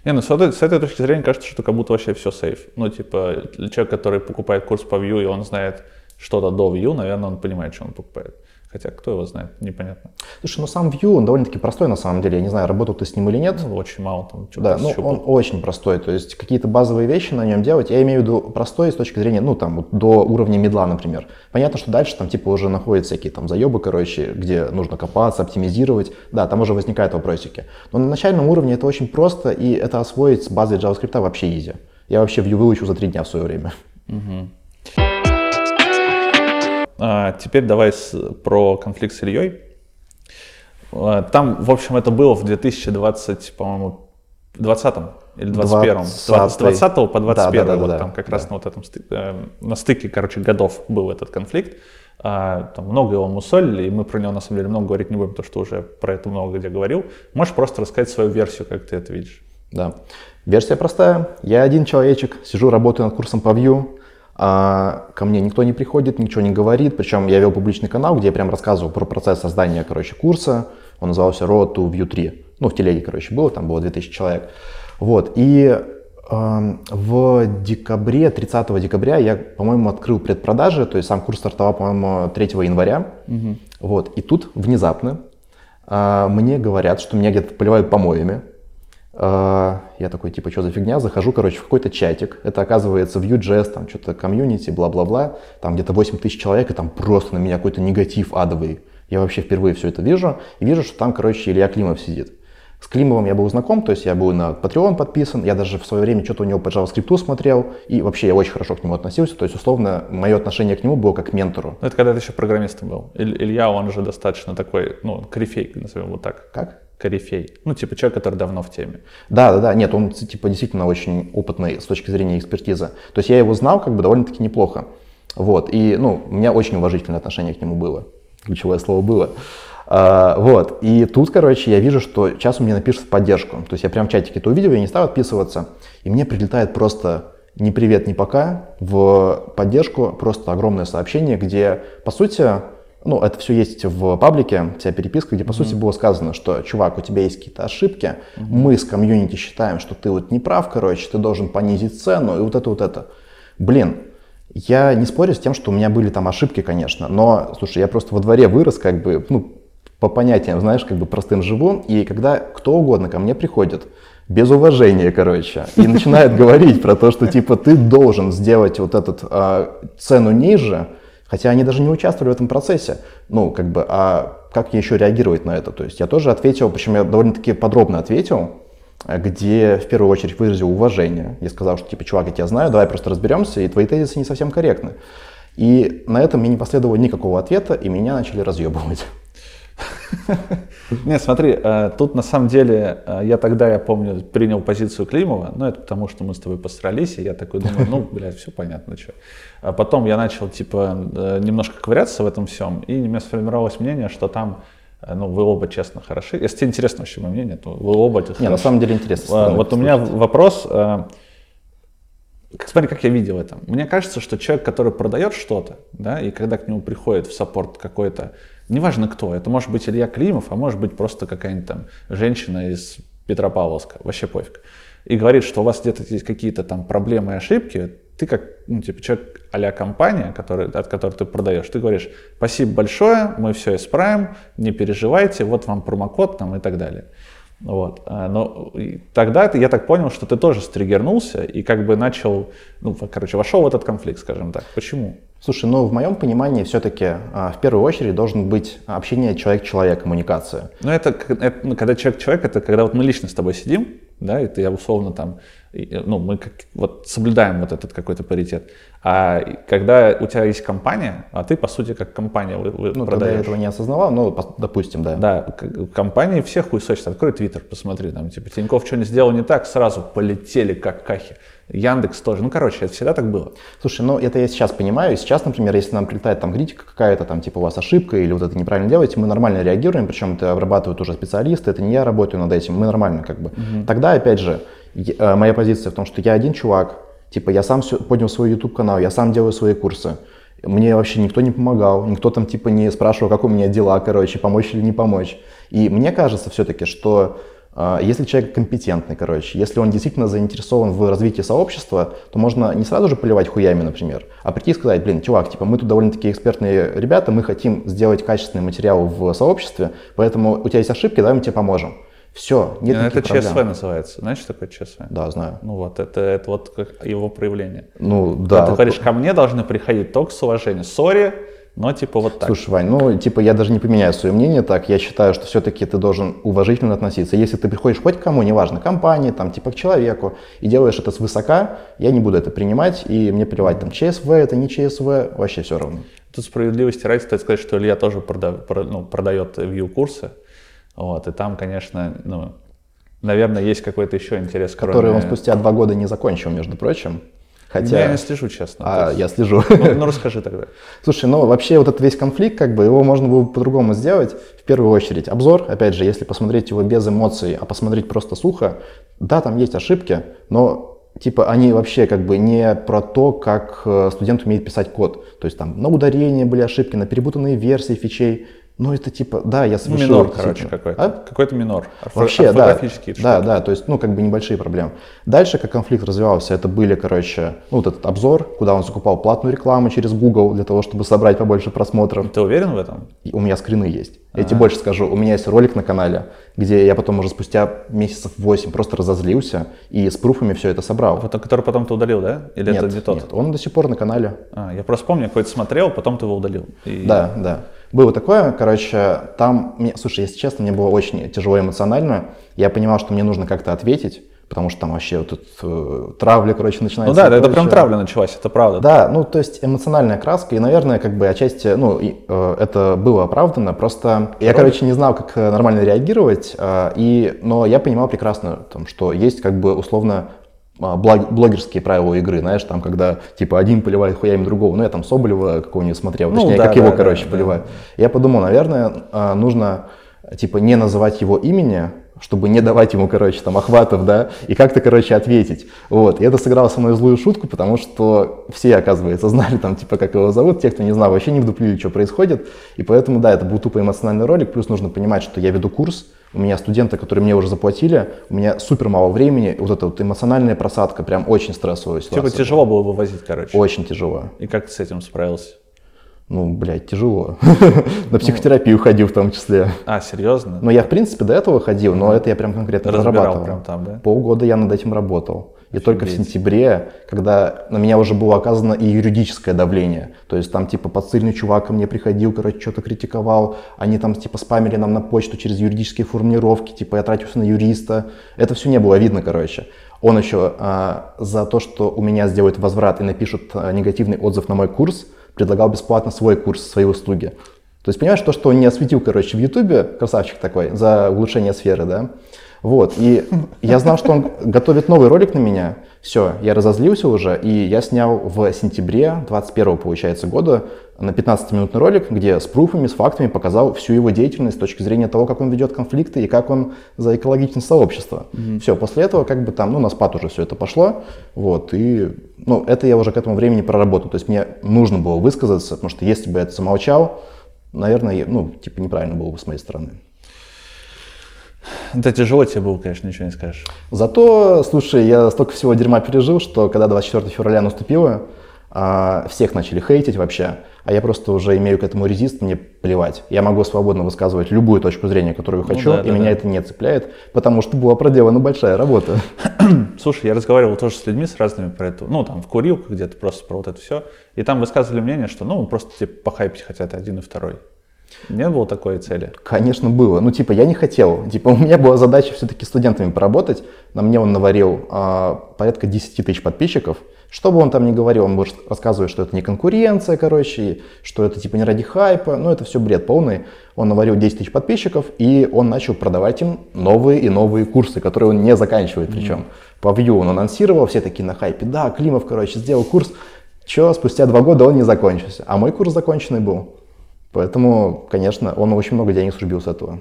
Не, ну с этой, с этой точки зрения кажется, что как будто вообще все сейф. Ну, типа, человек, который покупает курс по Vue, и он знает что-то до Vue, наверное, он понимает, что он покупает. Хотя, кто его знает, непонятно. Слушай, ну сам Vue, он довольно-таки простой на самом деле. Я не знаю, работал ты с ним или нет. Ну, очень мало там Да, ну он очень простой. То есть какие-то базовые вещи на нем делать, я имею в виду простой с точки зрения, ну там, до уровня медла, например. Понятно, что дальше там типа уже находятся всякие там заебы, короче, где нужно копаться, оптимизировать. Да, там уже возникают вопросики. Но на начальном уровне это очень просто, и это освоить с базой JavaScript вообще изи. Я вообще Vue выучил за три дня в свое время. Угу. А, теперь давай с, про конфликт с Ильей. А, там, в общем, это было в 2020, по-моему, 20 или 21 20 с 20 по 21 да, да, да, вот да, там как да. раз на вот этом э, на стыке, короче, годов был этот конфликт. А, там много его мусолили, и мы про него на самом деле много говорить не будем, потому что уже про это много где говорил. Можешь просто рассказать свою версию, как ты это видишь? Да. Версия простая. Я один человечек, сижу, работаю над курсом по Vue, а ко мне никто не приходит, ничего не говорит. Причем я вел публичный канал, где я прям рассказывал про процесс создания, короче, курса. Он назывался Road to View 3. Ну, в телеге, короче, было, там было 2000 человек. Вот, и э, в декабре, 30 декабря я, по-моему, открыл предпродажи, то есть сам курс стартовал, по-моему, 3 января. Угу. Вот, и тут внезапно э, мне говорят, что меня где-то поливают помоями. А, я такой, типа, что за фигня? Захожу, короче, в какой-то чатик. Это оказывается Vue.js, там что-то комьюнити, бла-бла-бла. Там где-то 8 тысяч человек, и там просто на меня какой-то негатив адовый. Я вообще впервые все это вижу. И вижу, что там, короче, Илья Климов сидит. С Климовым я был знаком, то есть я был на Patreon подписан, я даже в свое время что-то у него по JavaScript смотрел, и вообще я очень хорошо к нему относился, то есть условно мое отношение к нему было как к ментору. Ну, это когда ты еще программистом был. Илья, он уже достаточно такой, ну, корифей, назовем вот так. Как? Корифей. Ну, типа человек, который давно в теме. Да, да, да. Нет, он типа действительно очень опытный с точки зрения экспертизы. То есть я его знал как бы довольно-таки неплохо. Вот. И, ну, у меня очень уважительное отношение к нему было. Ключевое слово было. А, вот. И тут, короче, я вижу, что сейчас у меня напишут в поддержку. То есть я прям в чатике это увидел, я не стал отписываться. И мне прилетает просто ни привет, ни пока в поддержку просто огромное сообщение, где, по сути, ну, это все есть в паблике, вся переписка, где, по mm-hmm. сути, было сказано, что, чувак, у тебя есть какие-то ошибки, mm-hmm. мы с комьюнити считаем, что ты вот не прав, короче, ты должен понизить цену, и вот это, вот это. Блин, я не спорю с тем, что у меня были там ошибки, конечно, но, слушай, я просто во дворе вырос, как бы, ну, по понятиям, знаешь, как бы простым живу, и когда кто угодно ко мне приходит, без уважения, короче, и начинает говорить про то, что, типа, ты должен сделать вот эту а, цену ниже, Хотя они даже не участвовали в этом процессе. Ну, как бы, а как еще реагировать на это? То есть я тоже ответил, причем я довольно-таки подробно ответил, где в первую очередь выразил уважение. Я сказал, что типа, чувак, я тебя знаю, давай просто разберемся, и твои тезисы не совсем корректны. И на этом мне не последовало никакого ответа, и меня начали разъебывать. (laughs) Не, смотри, э, тут на самом деле э, я тогда, я помню, принял позицию Климова, ну это потому, что мы с тобой посрались, и я такой думаю, ну, (laughs) блядь, все понятно, что. А потом я начал, типа, э, немножко ковыряться в этом всем, и у меня сформировалось мнение, что там ну, вы оба честно хороши. Если тебе интересно вообще мое мнение, то вы оба Не, на самом деле интересно. Вот у меня вопрос, смотри, как я видел это. Мне кажется, что человек, который продает что-то, да, и когда к нему приходит в саппорт какой-то, неважно кто, это может быть Илья Климов, а может быть просто какая-нибудь там женщина из Петропавловска, вообще пофиг, и говорит, что у вас где-то есть какие-то там проблемы и ошибки, ты как, ну, типа, человек а компания, который, от которой ты продаешь, ты говоришь, спасибо большое, мы все исправим, не переживайте, вот вам промокод там и так далее. Вот. А, но тогда я так понял, что ты тоже стригернулся и как бы начал, ну, короче, вошел в этот конфликт, скажем так. Почему? Слушай, ну, в моем понимании все-таки а, в первую очередь должен быть общение человек-человек, коммуникация. Ну, это, это ну, когда человек-человек, это когда вот мы лично с тобой сидим, да, и ты условно там, ну, мы как, вот соблюдаем вот этот какой-то паритет. А когда у тебя есть компания, а ты, по сути, как компания вы, вы Ну, тогда я этого не осознавал, ну, допустим, да. Да, компании всех хуесосят. Открой Твиттер, посмотри, там, типа, Тиньков что-нибудь сделал не так, сразу полетели как кахи. Яндекс тоже. Ну, короче, это всегда так было. Слушай, ну, это я сейчас понимаю. Сейчас, например, если нам прилетает там критика какая-то, там, типа, у вас ошибка или вот это неправильно делаете, мы нормально реагируем, причем это обрабатывают уже специалисты, это не я работаю над этим, мы нормально как бы. Угу. Тогда, опять же, э, моя позиция в том, что я один чувак, Типа я сам поднял свой YouTube канал, я сам делаю свои курсы. Мне вообще никто не помогал, никто там типа не спрашивал, как у меня дела, короче, помочь или не помочь. И мне кажется все-таки, что э, если человек компетентный, короче, если он действительно заинтересован в развитии сообщества, то можно не сразу же поливать хуями, например, а прийти и сказать, блин, чувак, типа мы тут довольно-таки экспертные ребята, мы хотим сделать качественный материал в сообществе, поэтому у тебя есть ошибки, давай мы тебе поможем. Все, нет ну, Это проблем. ЧСВ называется. Знаешь, что такое ЧСВ? Да, знаю. Ну вот, это, это вот его проявление. Ну, да. ты говоришь, ко мне должны приходить только с уважением. Сори, но типа вот так. Слушай, Вань, ну типа я даже не поменяю свое мнение так. Я считаю, что все-таки ты должен уважительно относиться. Если ты приходишь хоть к кому, неважно, компании, там, типа к человеку, и делаешь это свысока, я не буду это принимать, и мне плевать, там, ЧСВ это не ЧСВ, вообще все равно. Тут справедливости ради стоит сказать, что Илья тоже прода, про, ну, продает view-курсы. Вот, и там, конечно, ну, наверное, есть какой-то еще интерес. Который кроме... он спустя два года не закончил, между прочим. Хотя... Я не слежу, честно. А, есть... я слежу. Ну, ну, расскажи тогда. Слушай, ну вообще вот этот весь конфликт, как бы его можно было по-другому сделать. В первую очередь обзор, опять же, если посмотреть его без эмоций, а посмотреть просто сухо, да, там есть ошибки, но типа они вообще как бы не про то, как э, студент умеет писать код. То есть там на ударение были ошибки, на перепутанные версии фичей. Ну, это типа, да, я совершил... Минор, короче, какой-то. А? Какой-то минор. Вообще, да. Да, да, то есть, ну, как бы небольшие проблемы. Дальше, как конфликт развивался, это были, короче, ну, вот этот обзор, куда он закупал платную рекламу через Google для того, чтобы собрать побольше просмотров. Ты уверен в этом? И у меня скрины есть. Я тебе больше скажу, у меня есть ролик на канале, где я потом уже спустя месяцев 8 просто разозлился и с пруфами все это собрал. Вот, который потом ты удалил, да? Или нет, это не тот? Нет, он до сих пор на канале. А, я просто помню, какой-то смотрел, потом ты его удалил. И... Да, да. Было такое, короче, там, мне, слушай, если честно, мне было очень тяжело эмоционально. Я понимал, что мне нужно как-то ответить, потому что там вообще вот тут э, травля, короче, начинается. Ну да, это прям травля началась, это правда. Да, ну то есть эмоциональная краска, и, наверное, как бы отчасти, ну, и, э, это было оправдано, просто Здорово. я, короче, не знал, как э, нормально реагировать, э, и, но я понимал прекрасно, там, что есть как бы условно блогерские правила игры, знаешь, там, когда, типа, один поливает хуями другого, ну, я там Соболева какого-нибудь смотрел, ну, точнее, да, как да, его, да, короче, да, поливают. Да. Я подумал, наверное, а, нужно, типа, не называть его имени, чтобы не давать ему, короче, там, охватов, да, и как-то, короче, ответить. Вот, и это сыграло со мной злую шутку, потому что все, оказывается, (laughs) знали, там, типа, как его зовут, те, кто не знал, вообще не вдуплили, что происходит, и поэтому, да, это был тупо эмоциональный ролик, плюс нужно понимать, что я веду курс, у меня студенты, которые мне уже заплатили, у меня супер мало времени, вот эта вот эмоциональная просадка, прям очень стрессовая ситуация. Типа тяжело было вывозить, короче. Очень тяжело. И как ты с этим справился? Ну, блядь, тяжело. (laughs) На ну. психотерапию ходил в том числе. А, серьезно? Ну, я, в принципе, до этого ходил, но это я прям конкретно разрабатывал. прям там, да? Полгода я над этим работал. И только в сентябре, когда на меня уже было оказано и юридическое давление, то есть там типа подсыльный чувак ко мне приходил, короче, что-то критиковал, они там типа спамили нам на почту через юридические формулировки, типа я тратился на юриста, это все не было видно, короче. Он еще а, за то, что у меня сделают возврат и напишут а, негативный отзыв на мой курс, предлагал бесплатно свой курс, свои услуги. То есть, понимаешь, то, что он не осветил, короче, в Ютубе, красавчик такой, за улучшение сферы, да, вот, и я знал, что он готовит новый ролик на меня. Все, я разозлился уже, и я снял в сентябре 21 получается, года на 15-минутный ролик, где с пруфами, с фактами показал всю его деятельность с точки зрения того, как он ведет конфликты и как он за экологичность сообщества. Mm-hmm. Все, после этого как бы там, ну, на спад уже все это пошло, вот, и, ну, это я уже к этому времени проработал, то есть мне нужно было высказаться, потому что если бы я это замолчал, наверное, ну, типа неправильно было бы с моей стороны. Да тяжело тебе было, конечно, ничего не скажешь. Зато, слушай, я столько всего дерьма пережил, что когда 24 февраля наступило, а, всех начали хейтить вообще, а я просто уже имею к этому резист, мне плевать. Я могу свободно высказывать любую точку зрения, которую ну хочу, ну, да, и да, меня да. это не цепляет, потому что была проделана большая работа. (clears throat) Слушай, я разговаривал тоже с людьми, с разными про это, ну, там, в курилках где-то просто про вот это все, и там высказывали мнение, что, ну, просто, типа, похайпить хотят один и второй. Не было такой цели? Конечно, было. Ну, типа, я не хотел. Типа, у меня была задача все-таки студентами поработать. На мне он наварил а, порядка 10 тысяч подписчиков. Что бы он там ни говорил, он может рассказывать, что это не конкуренция, короче, что это типа не ради хайпа. Ну, это все бред полный. Он наварил 10 тысяч подписчиков, и он начал продавать им новые и новые курсы, которые он не заканчивает причем. Mm-hmm. По Vue он анонсировал, все такие на хайпе. Да, Климов, короче, сделал курс. Че, спустя два года он не закончился. А мой курс законченный был. Поэтому, конечно, он очень много денег срубил с этого.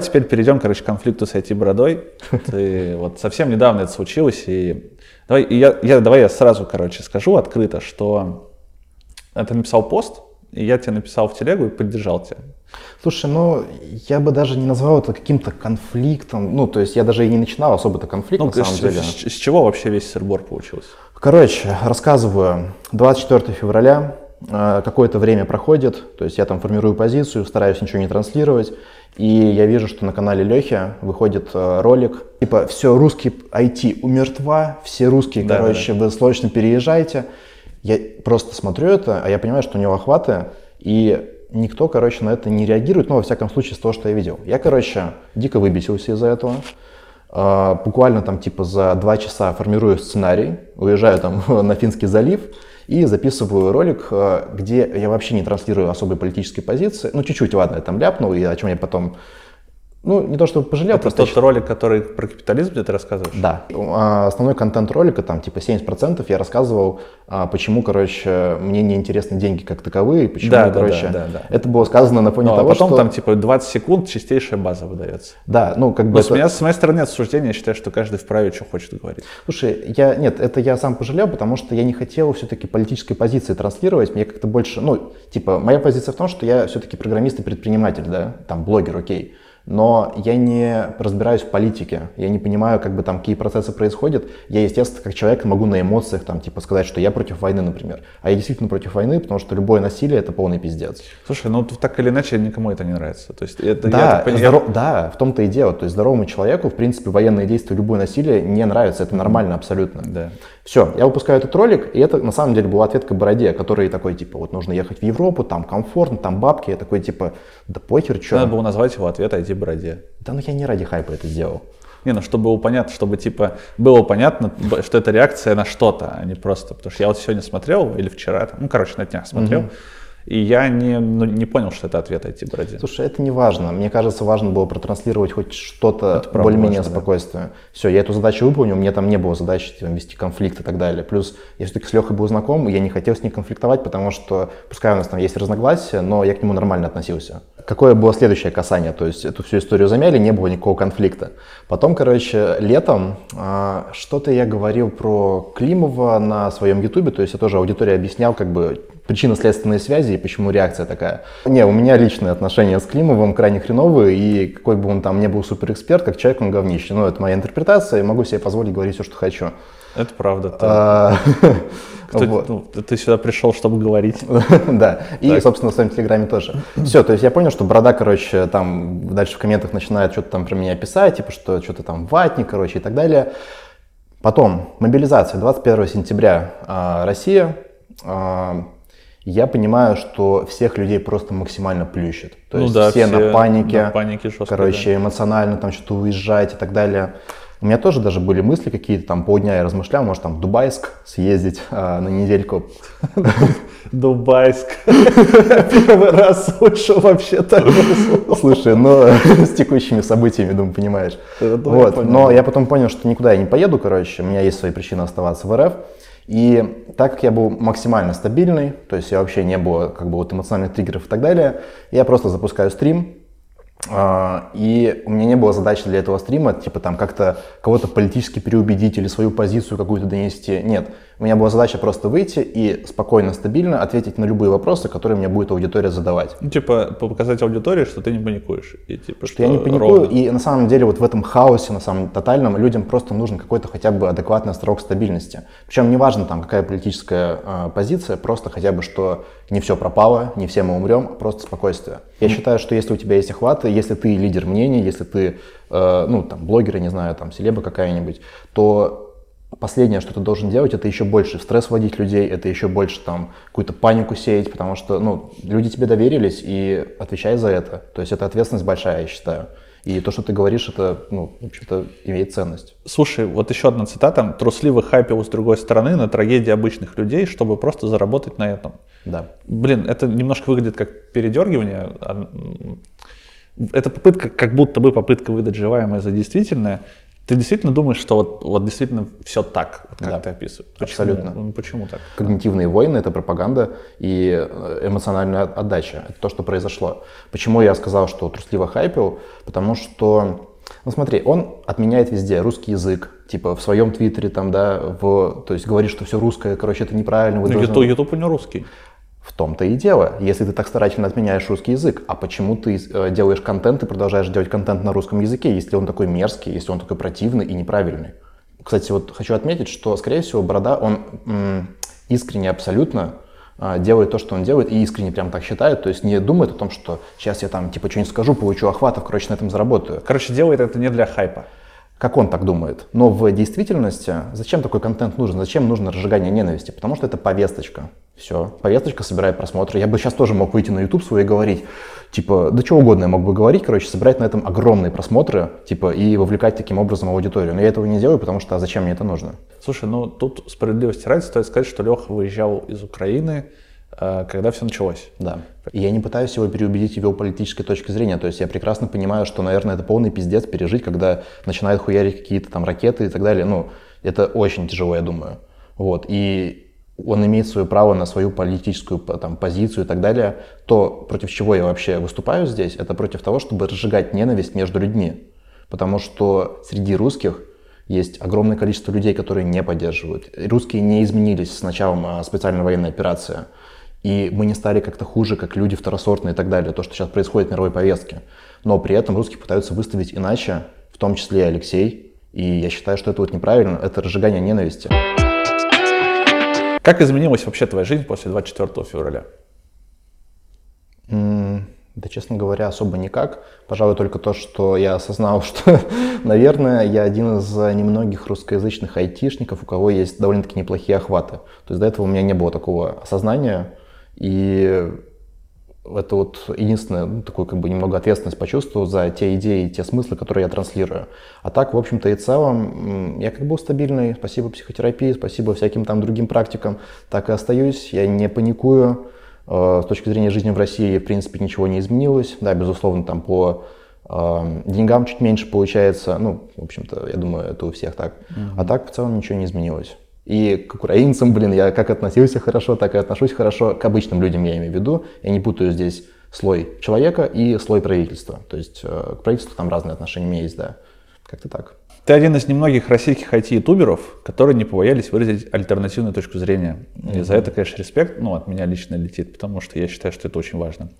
Теперь перейдем, короче, к конфликту с IT-бородой. (laughs) Ты вот совсем недавно это случилось, и давай я, я, давай я сразу, короче, скажу открыто, что ты написал пост, и я тебе написал в телегу и поддержал тебя. Слушай, ну, я бы даже не назвал это каким-то конфликтом. Ну, то есть я даже и не начинал особо-то конфликт, ну, на самом с, деле. С, с чего вообще весь сырбор получился? Короче, рассказываю. 24 февраля какое-то время проходит, то есть я там формирую позицию, стараюсь ничего не транслировать, и я вижу, что на канале Лехи выходит э, ролик, типа, все, русский IT умертва, все русские, да, короче, да. вы срочно переезжайте. Я просто смотрю это, а я понимаю, что у него охваты, и никто, короче, на это не реагирует, ну, во всяком случае, с того, что я видел. Я, короче, дико выбесился из-за этого. Э, буквально там, типа, за два часа формирую сценарий, уезжаю там (laughs) на Финский залив, и записываю ролик, э, где я вообще не транслирую особой политической позиции. Ну, чуть-чуть, ладно, я там ляпнул, и о чем я потом ну, не то чтобы пожалел. Это тот ролик, который про капитализм, где ты рассказываешь? Да. А, основной контент ролика, там, типа 70% я рассказывал, а, почему, короче, мне не интересны деньги как таковые, почему, да, короче, да, да, да, это было сказано на фоне ну, того, а потом что... там, типа, 20 секунд чистейшая база выдается. Да, ну, как бы Но это... с, меня, с моей стороны осуждения, я считаю, что каждый вправе, что хочет говорить. Слушай, я, нет, это я сам пожалел, потому что я не хотел все-таки политической позиции транслировать, мне как-то больше, ну, типа, моя позиция в том, что я все-таки программист и предприниматель, да, там, блогер, окей но я не разбираюсь в политике, я не понимаю, как бы там какие процессы происходят. Я, естественно, как человек могу на эмоциях там типа сказать, что я против войны, например. А я действительно против войны, потому что любое насилие это полный пиздец. Слушай, ну так или иначе никому это не нравится. То есть это да, я, здоров... я... да, в том-то и дело. То есть здоровому человеку, в принципе, военные действия, любое насилие не нравится. Это нормально абсолютно. Да. Все, я выпускаю этот ролик, и это на самом деле был ответ к Бороде, который такой, типа, вот нужно ехать в Европу, там комфортно, там бабки. Я такой, типа, да похер, что. Надо было назвать его ответ «Иди Бороде». Да ну я не ради хайпа это сделал. Не, ну чтобы было понятно, чтобы типа было понятно, что это реакция на что-то, а не просто. Потому что я вот сегодня смотрел, или вчера, ну, короче, на днях смотрел, угу. И я не, ну, не понял, что это ответ IT-бороде. Слушай, это не важно. Мне кажется, важно было протранслировать хоть что-то более-менее спокойствие. Да. Все, я эту задачу выполнил, у меня там не было задачи типа, вести конфликт и так далее. Плюс я все-таки с Лехой был знаком, я не хотел с ним конфликтовать, потому что, пускай у нас там есть разногласия, но я к нему нормально относился. Какое было следующее касание? То есть эту всю историю замяли, не было никакого конфликта. Потом, короче, летом э, что-то я говорил про Климова на своем ютубе, то есть я тоже аудитории объяснял, как бы причинно-следственные связи и почему реакция такая. Не, у меня личные отношения с Климовым крайне хреновые, и какой бы он там не был суперэксперт, как человек он говнище. Но это моя интерпретация, и могу себе позволить говорить все, что хочу. Это правда. А, (laughs) Кто, вот. ну, ты сюда пришел, чтобы говорить. (laughs) да, и, так. собственно, в своем телеграме тоже. Все, то есть я понял, что Борода, короче, там дальше в комментах начинает что-то там про меня писать, типа, что что-то там ватник, короче, и так далее. Потом, мобилизация, 21 сентября, а, Россия, а, я понимаю, что всех людей просто максимально плющит. То ну есть да, все, все на панике, на панике жестко, короче, да. эмоционально там что-то уезжать и так далее. У меня тоже даже были мысли какие-то, там полдня я размышлял, может там в Дубайск съездить а, на недельку. (laughs) Дубайск. (laughs) Первый раз слышал вообще так. Слушай, ну (laughs) с текущими событиями, думаю, понимаешь. Вот, но я потом понял, что никуда я не поеду, короче, у меня есть свои причины оставаться в РФ. И так как я был максимально стабильный, то есть я вообще не было как бы вот эмоциональных триггеров и так далее, я просто запускаю стрим, и у меня не было задачи для этого стрима, типа там как-то кого-то политически переубедить или свою позицию какую-то донести. Нет, у меня была задача просто выйти и спокойно, стабильно ответить на любые вопросы, которые мне будет аудитория задавать. Ну, типа показать аудитории, что ты не паникуешь. И, типа, что, что я не паникую, ровно. и на самом деле вот в этом хаосе, на самом тотальном, людям просто нужен какой-то хотя бы адекватный срок стабильности. Причем неважно там какая политическая э, позиция, просто хотя бы, что не все пропало, не все мы умрем, просто спокойствие. Я mm. считаю, что если у тебя есть охваты, если ты лидер мнений, если ты, э, ну там, блогер, я не знаю, там, селеба какая-нибудь, то последнее, что ты должен делать, это еще больше в стресс вводить людей, это еще больше там какую-то панику сеять, потому что, ну, люди тебе доверились и отвечай за это. То есть это ответственность большая, я считаю. И то, что ты говоришь, это, ну, в общем-то, имеет ценность. Слушай, вот еще одна цитата. «Трусливый хайпил с другой стороны на трагедии обычных людей, чтобы просто заработать на этом». Да. Блин, это немножко выглядит как передергивание. А, это попытка, как будто бы попытка выдать желаемое за действительное. Ты действительно думаешь, что вот, вот действительно все так, вот как да, ты описываешь? Почему? Абсолютно. Ну, почему так? Когнитивные войны — это пропаганда и э, эмоциональная отдача. Это то, что произошло. Почему я сказал, что трусливо хайпил? Потому что, ну смотри, он отменяет везде русский язык, типа в своем твиттере там, да, в, то есть говорит, что все русское, короче, это неправильно. Вы ну, должны... YouTube, YouTube у него русский. В том-то и дело, если ты так старательно отменяешь русский язык, а почему ты э, делаешь контент и продолжаешь делать контент на русском языке, если он такой мерзкий, если он такой противный и неправильный? Кстати, вот хочу отметить, что, скорее всего, Борода, он м- искренне абсолютно э, делает то, что он делает, и искренне прям так считает, то есть не думает о том, что сейчас я там типа что-нибудь скажу, получу охватов, короче, на этом заработаю. Короче, делает это не для хайпа как он так думает. Но в действительности зачем такой контент нужен? Зачем нужно разжигание ненависти? Потому что это повесточка. Все, повесточка собирает просмотры. Я бы сейчас тоже мог выйти на YouTube свой и говорить, типа, да чего угодно я мог бы говорить, короче, собирать на этом огромные просмотры, типа, и вовлекать таким образом аудиторию. Но я этого не делаю, потому что а зачем мне это нужно? Слушай, ну тут справедливости ради стоит сказать, что Леха выезжал из Украины, Э, когда все началось. Да. Я не пытаюсь его переубедить его политической точки зрения. То есть я прекрасно понимаю, что, наверное, это полный пиздец пережить, когда начинают хуярить какие-то там ракеты и так далее. Ну, это очень тяжело, я думаю. Вот. И он имеет свое право на свою политическую там, позицию и так далее, то против чего я вообще выступаю здесь, это против того, чтобы разжигать ненависть между людьми. Потому что среди русских есть огромное количество людей, которые не поддерживают. Русские не изменились с началом а, специальной военной операции и мы не стали как-то хуже, как люди второсортные и так далее, то, что сейчас происходит в мировой повестке. Но при этом русские пытаются выставить иначе, в том числе и Алексей, и я считаю, что это вот неправильно, это разжигание ненависти. Как изменилась вообще твоя жизнь после 24 февраля? да, честно говоря, особо никак. Пожалуй, только то, что я осознал, (laughs) что, наверное, я один из немногих русскоязычных айтишников, у кого есть довольно-таки неплохие охваты. То есть до этого у меня не было такого осознания. И это вот единственное, ну, такую как бы немного ответственность почувствовал за те идеи, те смыслы, которые я транслирую. А так, в общем-то и целом, я как бы стабильный, спасибо психотерапии, спасибо всяким там другим практикам, так и остаюсь, я не паникую. Э, с точки зрения жизни в России, в принципе, ничего не изменилось. Да, безусловно, там по э, деньгам чуть меньше получается. Ну, в общем-то, я думаю, это у всех так. Mm-hmm. А так, в целом, ничего не изменилось. И к украинцам, блин, я как относился хорошо, так и отношусь хорошо. К обычным людям я имею в виду. Я не путаю здесь слой человека и слой правительства. То есть э, к правительству там разные отношения у меня есть, да. Как-то так. Ты один из немногих российских IT-ютуберов, которые не побоялись выразить альтернативную точку зрения. Mm-hmm. И за это, конечно, респект, ну, от меня лично летит, потому что я считаю, что это очень важно.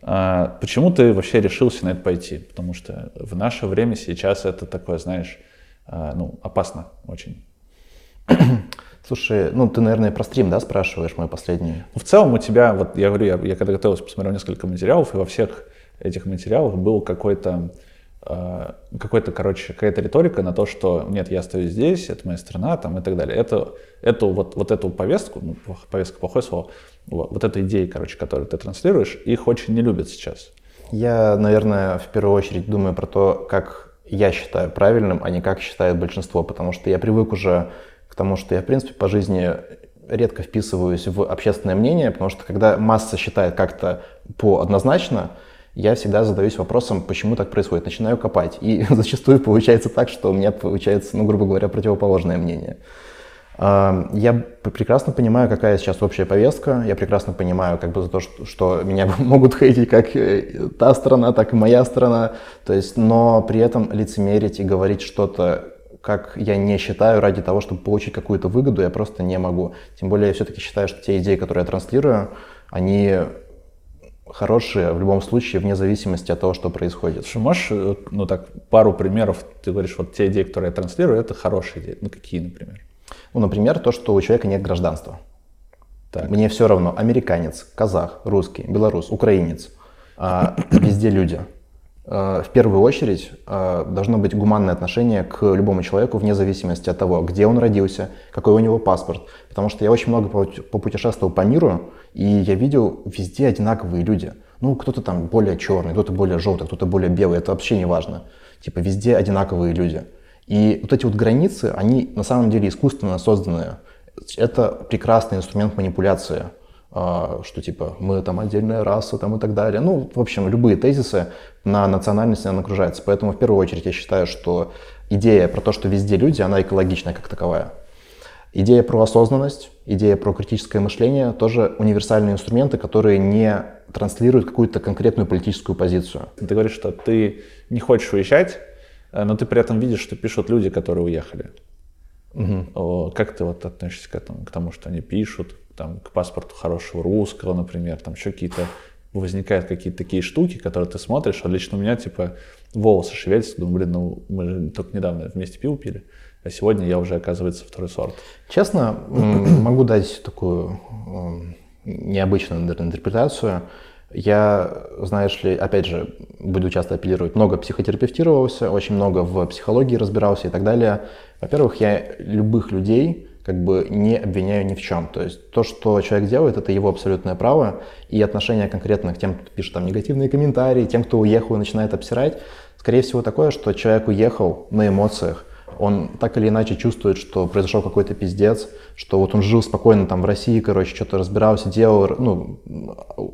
А, почему ты вообще решился на это пойти? Потому что в наше время сейчас это такое, знаешь, а, ну, опасно очень. (clears throat) Слушай, ну ты, наверное, про стрим, да, спрашиваешь мой последний? В целом у тебя, вот я говорю, я, я когда готовился, посмотрел несколько материалов, и во всех этих материалах был какой-то э, какой-то, короче, какая-то риторика на то, что нет, я стою здесь, это моя страна, там и так далее. Это, эту, вот, вот эту повестку, ну, повестка плохое слово, вот, вот эту идею, короче, которую ты транслируешь, их очень не любят сейчас. Я, наверное, в первую очередь думаю про то, как я считаю правильным, а не как считает большинство, потому что я привык уже к тому, что я, в принципе, по жизни редко вписываюсь в общественное мнение, потому что когда масса считает как-то по однозначно, я всегда задаюсь вопросом, почему так происходит. Начинаю копать. И (laughs) зачастую получается так, что у меня получается, ну, грубо говоря, противоположное мнение. Я прекрасно понимаю, какая сейчас общая повестка. Я прекрасно понимаю, как бы за то, что, меня (laughs) могут хейтить как э, та сторона, так и моя сторона. То есть, но при этом лицемерить и говорить что-то, как я не считаю, ради того, чтобы получить какую-то выгоду, я просто не могу. Тем более, я все-таки считаю, что те идеи, которые я транслирую, они хорошие в любом случае, вне зависимости от того, что происходит. Слушай, можешь, э, ну так, пару примеров, ты говоришь, вот те идеи, которые я транслирую, это хорошие идеи. Ну какие, например? Ну, например, то, что у человека нет гражданства. Так. Мне все равно, американец, казах, русский, белорус, украинец, а, везде люди. А, в первую очередь а, должно быть гуманное отношение к любому человеку вне зависимости от того, где он родился, какой у него паспорт. Потому что я очень много попутешествовал по миру, и я видел везде одинаковые люди. Ну, кто-то там более черный, кто-то более желтый, кто-то более белый, это вообще не важно. Типа везде одинаковые люди. И вот эти вот границы, они на самом деле искусственно созданные. Это прекрасный инструмент манипуляции, что типа мы там отдельная раса там и так далее. Ну, в общем, любые тезисы на национальность она окружается. Поэтому в первую очередь я считаю, что идея про то, что везде люди, она экологичная как таковая. Идея про осознанность, идея про критическое мышление тоже универсальные инструменты, которые не транслируют какую-то конкретную политическую позицию. Ты говоришь, что ты не хочешь уезжать, Э, но ты при этом видишь, что пишут люди, которые уехали. Угу. Как ты вот относишься к этому, к тому, что они пишут, там, к паспорту хорошего русского, например, там еще какие-то возникают какие-то такие штуки, которые ты смотришь, а лично у меня типа волосы шевелятся, думаю, блин, ну мы же только недавно вместе пиво пили, а сегодня я уже, оказывается, второй сорт. Честно, (clears throat) могу дать такую необычную интерпретацию. Я, знаешь ли, опять же, буду часто апеллировать, много психотерапевтировался, очень много в психологии разбирался и так далее. Во-первых, я любых людей как бы не обвиняю ни в чем. То есть то, что человек делает, это его абсолютное право, и отношение конкретно к тем, кто пишет там негативные комментарии, тем, кто уехал и начинает обсирать, скорее всего такое, что человек уехал на эмоциях, он так или иначе чувствует, что произошел какой-то пиздец, что вот он жил спокойно там в России, короче, что-то разбирался, делал, ну,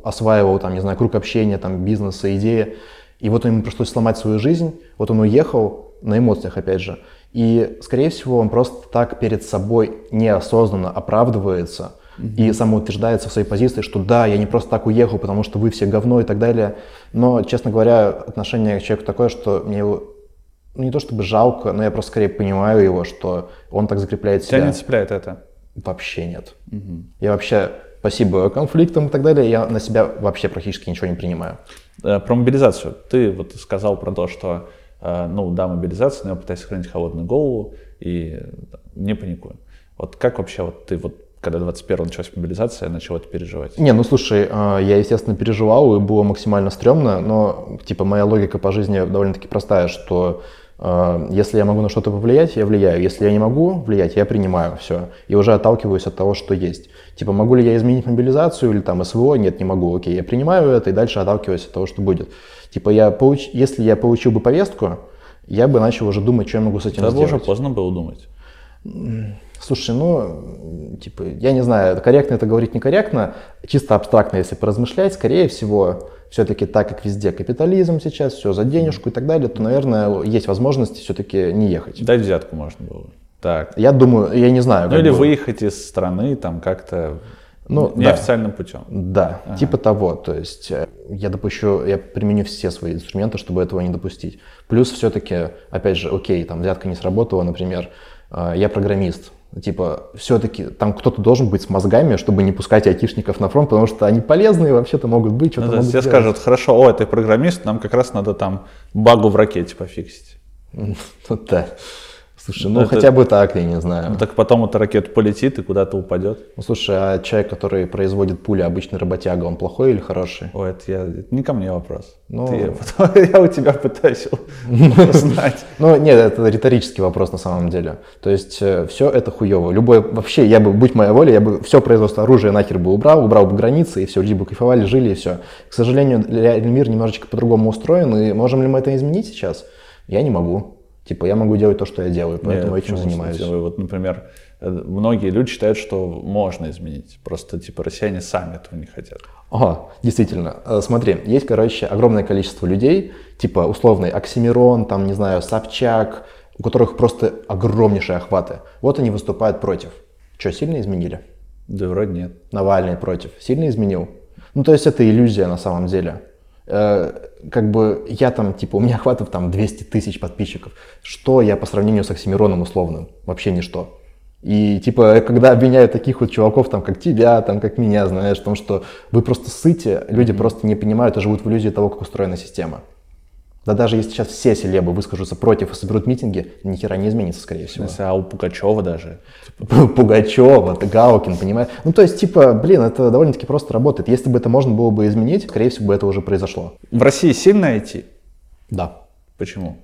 осваивал там, не знаю, круг общения, там, бизнеса, идеи, и вот ему пришлось сломать свою жизнь, вот он уехал на эмоциях, опять же, и, скорее всего, он просто так перед собой неосознанно оправдывается mm-hmm. и самоутверждается в своей позиции, что да, я не просто так уехал, потому что вы все говно и так далее. Но, честно говоря, отношение к человеку такое, что мне его ну, не то чтобы жалко, но я просто скорее понимаю его, что он так закрепляет себя. Тебя не цепляет это? Вообще нет. Угу. Я вообще, спасибо конфликтам и так далее, я на себя вообще практически ничего не принимаю. Э, про мобилизацию. Ты вот сказал про то, что, ну да, мобилизация, но я пытаюсь сохранить холодную голову и не паникую. Вот как вообще вот ты вот когда 21 началась мобилизация, начал это переживать? Не, ну слушай, э, я, естественно, переживал, и было максимально стрёмно, но, типа, моя логика по жизни довольно-таки простая, что а, если я могу на что-то повлиять, я влияю. Если я не могу влиять, я принимаю все. И уже отталкиваюсь от того, что есть. Типа, могу ли я изменить мобилизацию или там СВО? Нет, не могу. Окей, я принимаю это и дальше отталкиваюсь от того, что будет. Типа, я получ... если я получил бы повестку, я бы начал уже думать, что я могу с этим да сделать. уже поздно было думать. Слушай, ну, типа, я не знаю, корректно это говорить некорректно, чисто абстрактно, если поразмышлять, скорее всего, все-таки так как везде капитализм сейчас, все за денежку и так далее, то, наверное, есть возможность все-таки не ехать. Дать взятку можно было. Так. Я думаю, я не знаю. Ну или бы. выехать из страны там как-то ну, неофициальным да. путем. Да, ага. типа того. То есть э, я допущу, я применю все свои инструменты, чтобы этого не допустить. Плюс все-таки, опять же, окей, там взятка не сработала, например, э, я программист, Типа, все-таки там кто-то должен быть с мозгами, чтобы не пускать айтишников на фронт, потому что они полезные вообще-то могут быть, что-то ну, могут Все скажут, хорошо, о, ты программист, нам как раз надо там багу в ракете пофиксить. (laughs) Ну да. Слушай, ну это, хотя бы так, я не знаю. Ну, так потом эта ракета полетит и куда-то упадет. Ну слушай, а человек, который производит пули, обычный работяга, он плохой или хороший? Ой, это, я, это не ко мне вопрос. Ну... Ты, (laughs) я у тебя пытаюсь узнать. (laughs) Ну нет, это риторический вопрос на самом деле. То есть э, все это хуево. Любое, вообще, я бы, будь моя воля, я бы все производство оружия нахер бы убрал, убрал бы границы, и все, люди бы кайфовали, жили, и все. К сожалению, реальный мир немножечко по-другому устроен, и можем ли мы это изменить сейчас? Я не могу. Типа, я могу делать то, что я делаю, поэтому Нет, этим занимаюсь. кстати, Вот, например, э, многие люди считают, что можно изменить. Просто, типа, россияне сами этого не хотят. Ага, действительно. Э, Смотри, есть, короче, огромное количество людей, типа условный Оксимирон, там, не знаю, Собчак, у которых просто огромнейшие охваты. Вот они выступают против. Что, сильно изменили? Да вроде нет. Навальный против. Сильно изменил? Ну, то есть это иллюзия на самом деле. Э, как бы я там, типа, у меня охватов там 200 тысяч подписчиков. Что я по сравнению с Оксимироном условным? Вообще ничто. И типа, когда обвиняют таких вот чуваков, там, как тебя, там, как меня, знаешь, в том, что вы просто сыте, люди просто не понимают и живут в иллюзии того, как устроена система. Да даже если сейчас все селебы выскажутся против и соберут митинги, ни хера не изменится, скорее всего. а у Пугачева даже. Пугачева, Гаукин, понимаешь? Ну, то есть, типа, блин, это довольно-таки просто работает. Если бы это можно было бы изменить, скорее всего, бы это уже произошло. В России сильно IT? Да. Почему?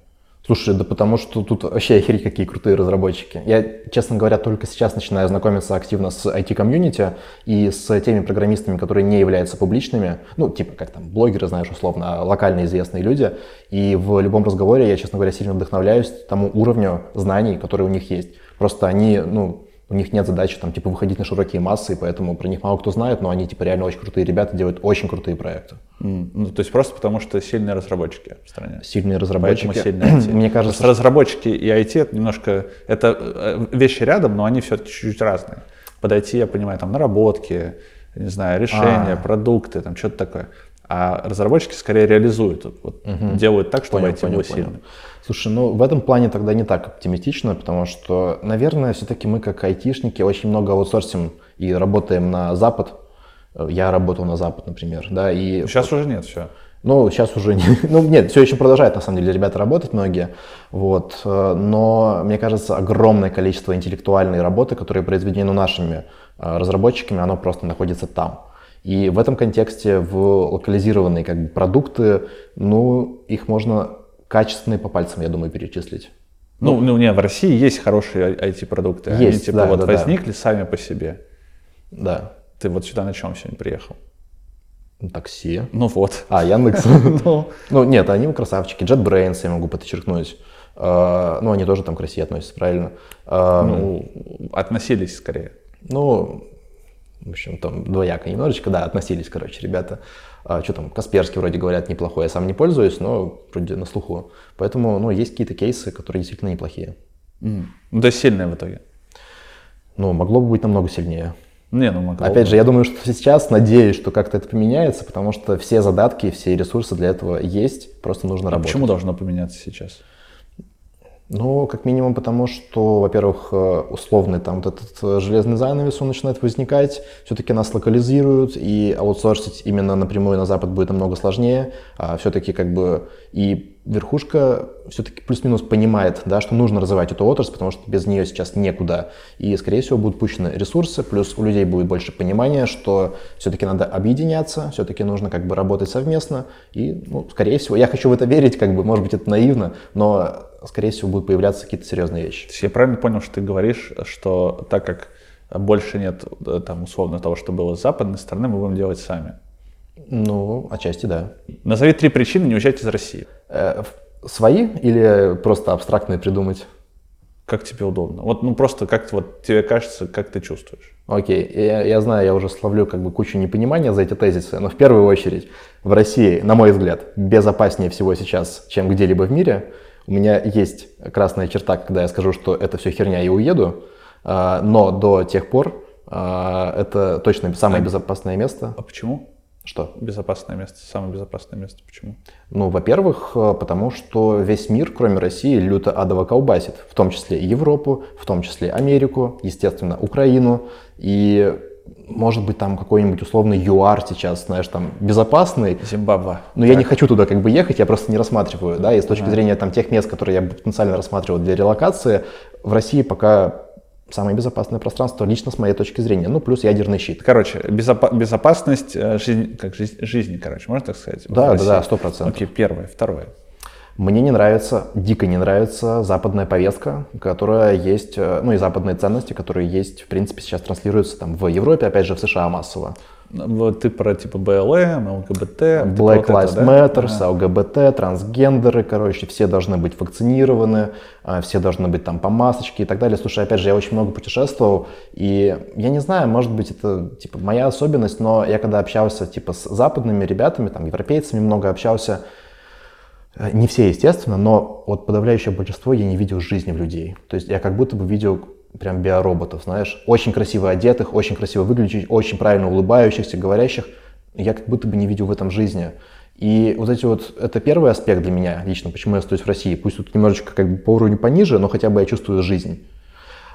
Слушай, да потому что тут вообще охереть какие крутые разработчики. Я, честно говоря, только сейчас начинаю знакомиться активно с IT-комьюнити и с теми программистами, которые не являются публичными, ну, типа, как там, блогеры, знаешь, условно, локально известные люди. И в любом разговоре я, честно говоря, сильно вдохновляюсь тому уровню знаний, которые у них есть. Просто они, ну, у них нет задачи там, типа, выходить на широкие массы, и поэтому про них мало кто знает, но они, типа, реально очень крутые ребята, делают очень крутые проекты. М, Ну, то есть просто потому, что сильные разработчики в стране. Сильные разработчики. Поэтому сильные IT. Мне кажется, что разработчики и IT это немножко, это э, вещи рядом, но они все-таки чуть-чуть разные. Под IT, я понимаю, там наработки, не знаю, решения, А. продукты, там что-то такое. А разработчики скорее реализуют, вот, делают так, чтобы Понял, IT понял, было понял. сильным. Слушай, ну в этом плане тогда не так оптимистично, потому что, наверное, все-таки мы как айтишники очень много аутсорсим и работаем на Запад. Э, Я работал на Запад, например, да, и... Сейчас уже нет, все. Ну, сейчас уже не... (laughs) Ну, нет, все еще продолжают, на самом деле, ребята работать многие, вот. э, Но, мне кажется, огромное количество интеллектуальной работы, которые произведены нашими э, разработчиками, оно просто находится там. И в этом контексте в локализированные как бы, продукты, ну, их можно качественные по пальцам, я думаю, перечислить. Ну, ну, не, в России есть хорошие IT-продукты. Они Есть, типа да, вот да, да. возникли сами по себе. Да. Ты вот сюда на чем сегодня приехал? Такси. Ну вот. А, Яндекс. (laughs) Ну, Ну, нет, они красавчики. JetBrains я могу подчеркнуть. Э, Ну, они тоже там к России относятся, правильно? Э, ну, относились скорее. Ну, в общем, там двояко немножечко, да, относились, короче, ребята. А, что там, Касперский вроде говорят неплохой, я сам не пользуюсь, но вроде на слуху. Поэтому, ну, есть какие-то кейсы, которые действительно неплохие. М. Ну, то есть сильные в итоге. Ну, могло бы быть намного сильнее. Не, ну могло Опять бы. же, я думаю, что сейчас надеюсь, что как-то это поменяется, потому что все задатки, все ресурсы для этого есть, просто нужно А работать. почему должно поменяться сейчас? Ну, как минимум потому, что, во-первых, э, условный там вот этот э, железный занавес, он начинает возникать, все-таки нас локализируют, и аутсорсить именно напрямую на Запад будет намного сложнее, а все-таки как бы и верхушка все-таки плюс-минус понимает, да, что нужно развивать эту отрасль, потому что без нее сейчас некуда, и, скорее всего, будут пущены ресурсы, плюс у людей будет больше понимания, что все-таки надо объединяться, все-таки нужно как бы работать совместно, и, ну, скорее всего, я хочу в это верить, как бы, может быть, это наивно, но скорее всего, будут появляться какие-то серьезные вещи. То есть я правильно понял, что ты говоришь, что так как больше нет э, там условно того, что было с западной стороны, мы будем делать сами. Ну, отчасти да. Назови три причины не уезжать из России. Э, Свои или просто абстрактные придумать? Как тебе удобно? Вот, ну просто как вот тебе кажется, как ты чувствуешь. Окей, я, я знаю, я уже словлю как бы кучу непонимания за эти тезисы, но в первую очередь в России, на мой взгляд, безопаснее всего сейчас, чем где-либо в мире. У меня есть красная черта, когда я скажу, что это все херня и уеду, а, но до тех пор а, это точно самое безопасное место. А почему? Что? Безопасное место, самое безопасное место. Почему? Ну, во-первых, э, потому что весь мир, кроме России, люто адово колбасит, в том числе Европу, в том числе Америку, естественно, Украину, и может быть там какой-нибудь условный ЮАР сейчас, знаешь, там безопасный, Зимбабве. но я не хочу туда как бы ехать, я просто не рассматриваю, да, и с точки зрения там тех мест, которые я потенциально рассматривал для релокации, в России пока самое безопасное пространство, лично с моей точки зрения, ну, плюс ядерный щит. Короче, безопа- безопасность э, жизни, как жизнь, жизни, короче, можно так сказать? Да, да, да, сто процентов. Окей, первое. Второе. Мне не нравится, дико не нравится западная повестка, которая есть, э, ну и западные ценности, которые есть, в принципе, сейчас транслируются там в Европе, опять же, в США массово. Вот ты про типа БЛМ, ЛГБТ. Black вот Lives Matter, да? ЛГБТ, трансгендеры, короче, все должны быть вакцинированы, а, все должны быть там по масочке и так далее. Слушай, опять же, я очень много путешествовал, и я не знаю, может быть, это типа моя особенность, но я когда общался типа с западными ребятами, там, европейцами много общался, э, не все, естественно, но вот подавляющее большинство я не видел жизни в людей. То есть я как будто бы видел прям биороботов, знаешь, очень красиво одетых, очень красиво выглядящих, очень правильно улыбающихся, говорящих. Я как будто бы не видел в этом жизни. И вот эти вот, это первый аспект для меня лично, почему я остаюсь в России. Пусть тут немножечко как бы по уровню пониже, но хотя бы я чувствую жизнь.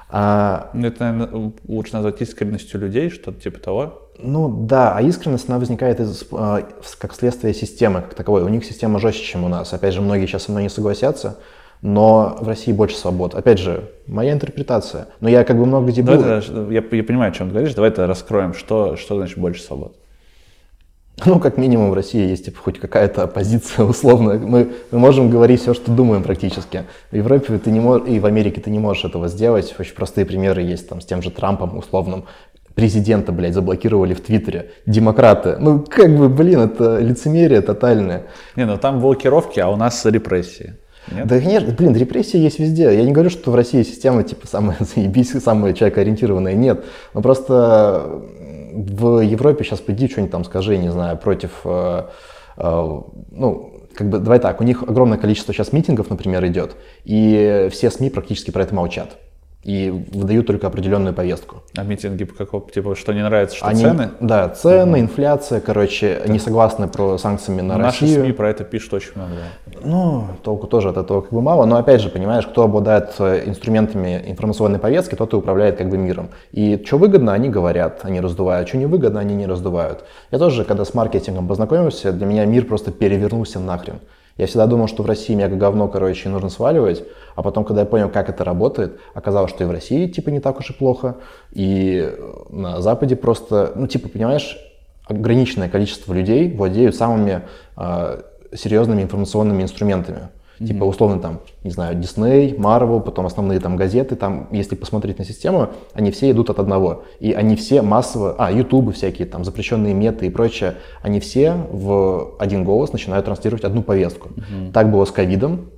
А, ну, это, наверное, лучше назвать искренностью людей, что-то типа того. Ну да, а искренность, она возникает из, а, как следствие системы как таковой. У них система жестче, чем у нас. Опять же, многие сейчас со мной не согласятся но в России больше свобод. Опять же, моя интерпретация. Но я как бы много где был. я, я понимаю, о чем ты говоришь. Давай это раскроем. Что, что значит больше свобод? (laughs) Ну, как минимум в России есть типа, хоть какая-то оппозиция условно. Мы, мы можем говорить все, что думаем практически. В Европе ты не можешь, и в Америке ты не можешь этого сделать. Очень простые примеры есть там с тем же Трампом условным. Президента, блядь, заблокировали в Твиттере. Демократы. Ну, как бы, блин, это лицемерие тотальное. Не, ну там блокировки, а у нас репрессии. Нет? Да, конечно, блин, репрессии есть везде. Я не говорю, что в России система типа самая (laughs) заебись, самая человекоориентированная. Нет. Но просто в Европе сейчас приди что-нибудь там скажи, не знаю, против, э, э, ну, как бы, давай так, у них огромное количество сейчас митингов, например, идет, и все СМИ практически про это молчат и выдают только определенную повестку. А митинги по какому типа, что не нравится, что Они, цены? Да, цены, угу. инфляция, короче, да. не согласны про санкциями на Наши Россию. СМИ про это пишут очень много. Да. Ну, толку тоже от этого как бы мало, но опять же, понимаешь, кто обладает э, инструментами информационной повестки, тот и управляет как бы миром. И что выгодно, они говорят, они раздувают, что не выгодно, они не раздувают. Я тоже, когда с маркетингом познакомился, для меня мир просто перевернулся нахрен. Я всегда думал, что в России мега говно, короче, нужно сваливать, а потом, когда я понял, как это работает, оказалось, что и в России, типа, не так уж и плохо, и на Западе просто, ну, типа, понимаешь, ограниченное количество людей владеют самыми э, серьезными информационными инструментами. Mm-hmm. Типа, условно, там, не знаю, Disney, Marvel, потом основные там газеты, там, если посмотреть на систему, они все идут от одного. И они все массово, а, YouTube всякие, там, запрещенные меты и прочее, они все в один голос начинают транслировать одну повестку. Mm-hmm. Так было с ковидом,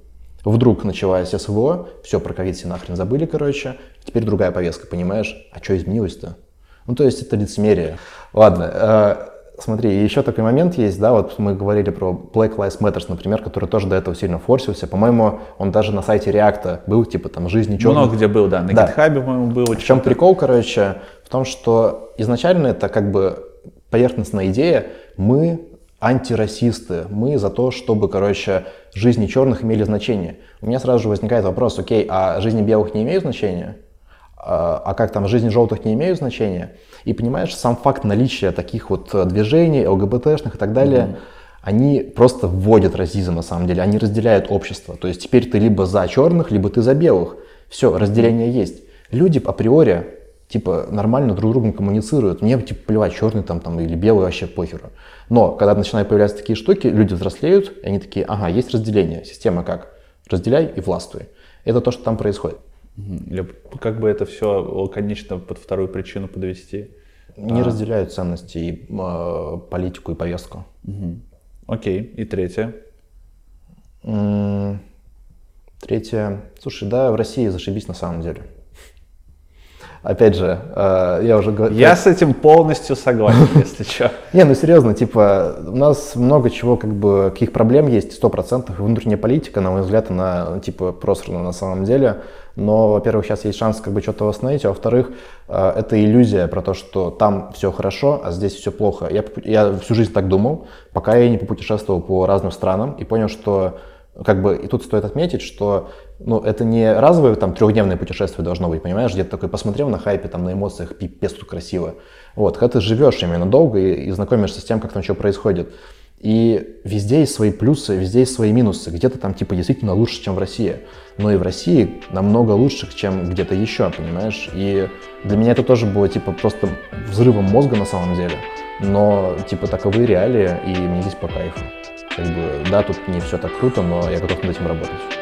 Вдруг началась СВО, все про ковид все нахрен забыли, короче, теперь другая повестка, понимаешь? А что изменилось-то? Ну, то есть это лицемерие. Ладно, э, Смотри, еще такой момент есть, да, вот мы говорили про Black Lives Matter, например, который тоже до этого сильно форсился. По-моему, он даже на сайте Реакта был, типа там «Жизни черных». Много где был, да, на да. GitHub, по-моему, был. В чем прикол, короче, в том, что изначально это как бы поверхностная идея, мы антирасисты, мы за то, чтобы, короче, жизни черных имели значение. У меня сразу же возникает вопрос, окей, а жизни белых не имеют значения? А, а как там, жизни желтых не имеют значения? И понимаешь, сам факт наличия таких вот э, движений, ЛГБТшных и так далее, mm-hmm. они просто вводят расизм на самом деле, они разделяют общество. То есть теперь ты либо за черных, либо ты за белых. Все, разделение есть. Люди априори типа нормально друг с другом коммуницируют. Мне типа плевать, черный там, там или белый вообще похеру. Но когда начинают появляться такие штуки, люди взрослеют, и они такие, ага, есть разделение. Система как? Разделяй и властвуй. Это то, что там происходит. Или как бы это все конечно под вторую причину подвести? Не а... разделяют ценности и э, политику и повестку. Угу. Окей, и третье? Третье. Слушай, да, в России зашибись на самом деле. Опять же, э, я уже говорил... Я с этим полностью согласен, (laughs) если что. Не, ну серьезно, типа, у нас много чего, как бы, каких проблем есть, сто процентов. Внутренняя политика, на мой взгляд, она, типа, просрана на самом деле. Но, во-первых, сейчас есть шанс, как бы, что-то восстановить, а во-вторых, э, это иллюзия про то, что там все хорошо, а здесь все плохо. Я, я всю жизнь так думал, пока я не попутешествовал по разным странам и понял, что как бы и тут стоит отметить, что ну, это не разовое там трехдневное путешествие должно быть, понимаешь, где-то такой посмотрел на хайпе, там на эмоциях, пипец тут красиво. Вот, когда ты живешь именно долго и, и знакомишься с тем, как там что происходит. И везде есть свои плюсы, везде есть свои минусы. Где-то там типа действительно лучше, чем в России. Но и в России намного лучше, чем где-то еще, понимаешь? И для меня это тоже было типа просто взрывом мозга на самом деле. но, типа, таковы реалии, и мне здесь по кайфу. Как бы, да, тут не все так круто, но я готов над этим работать.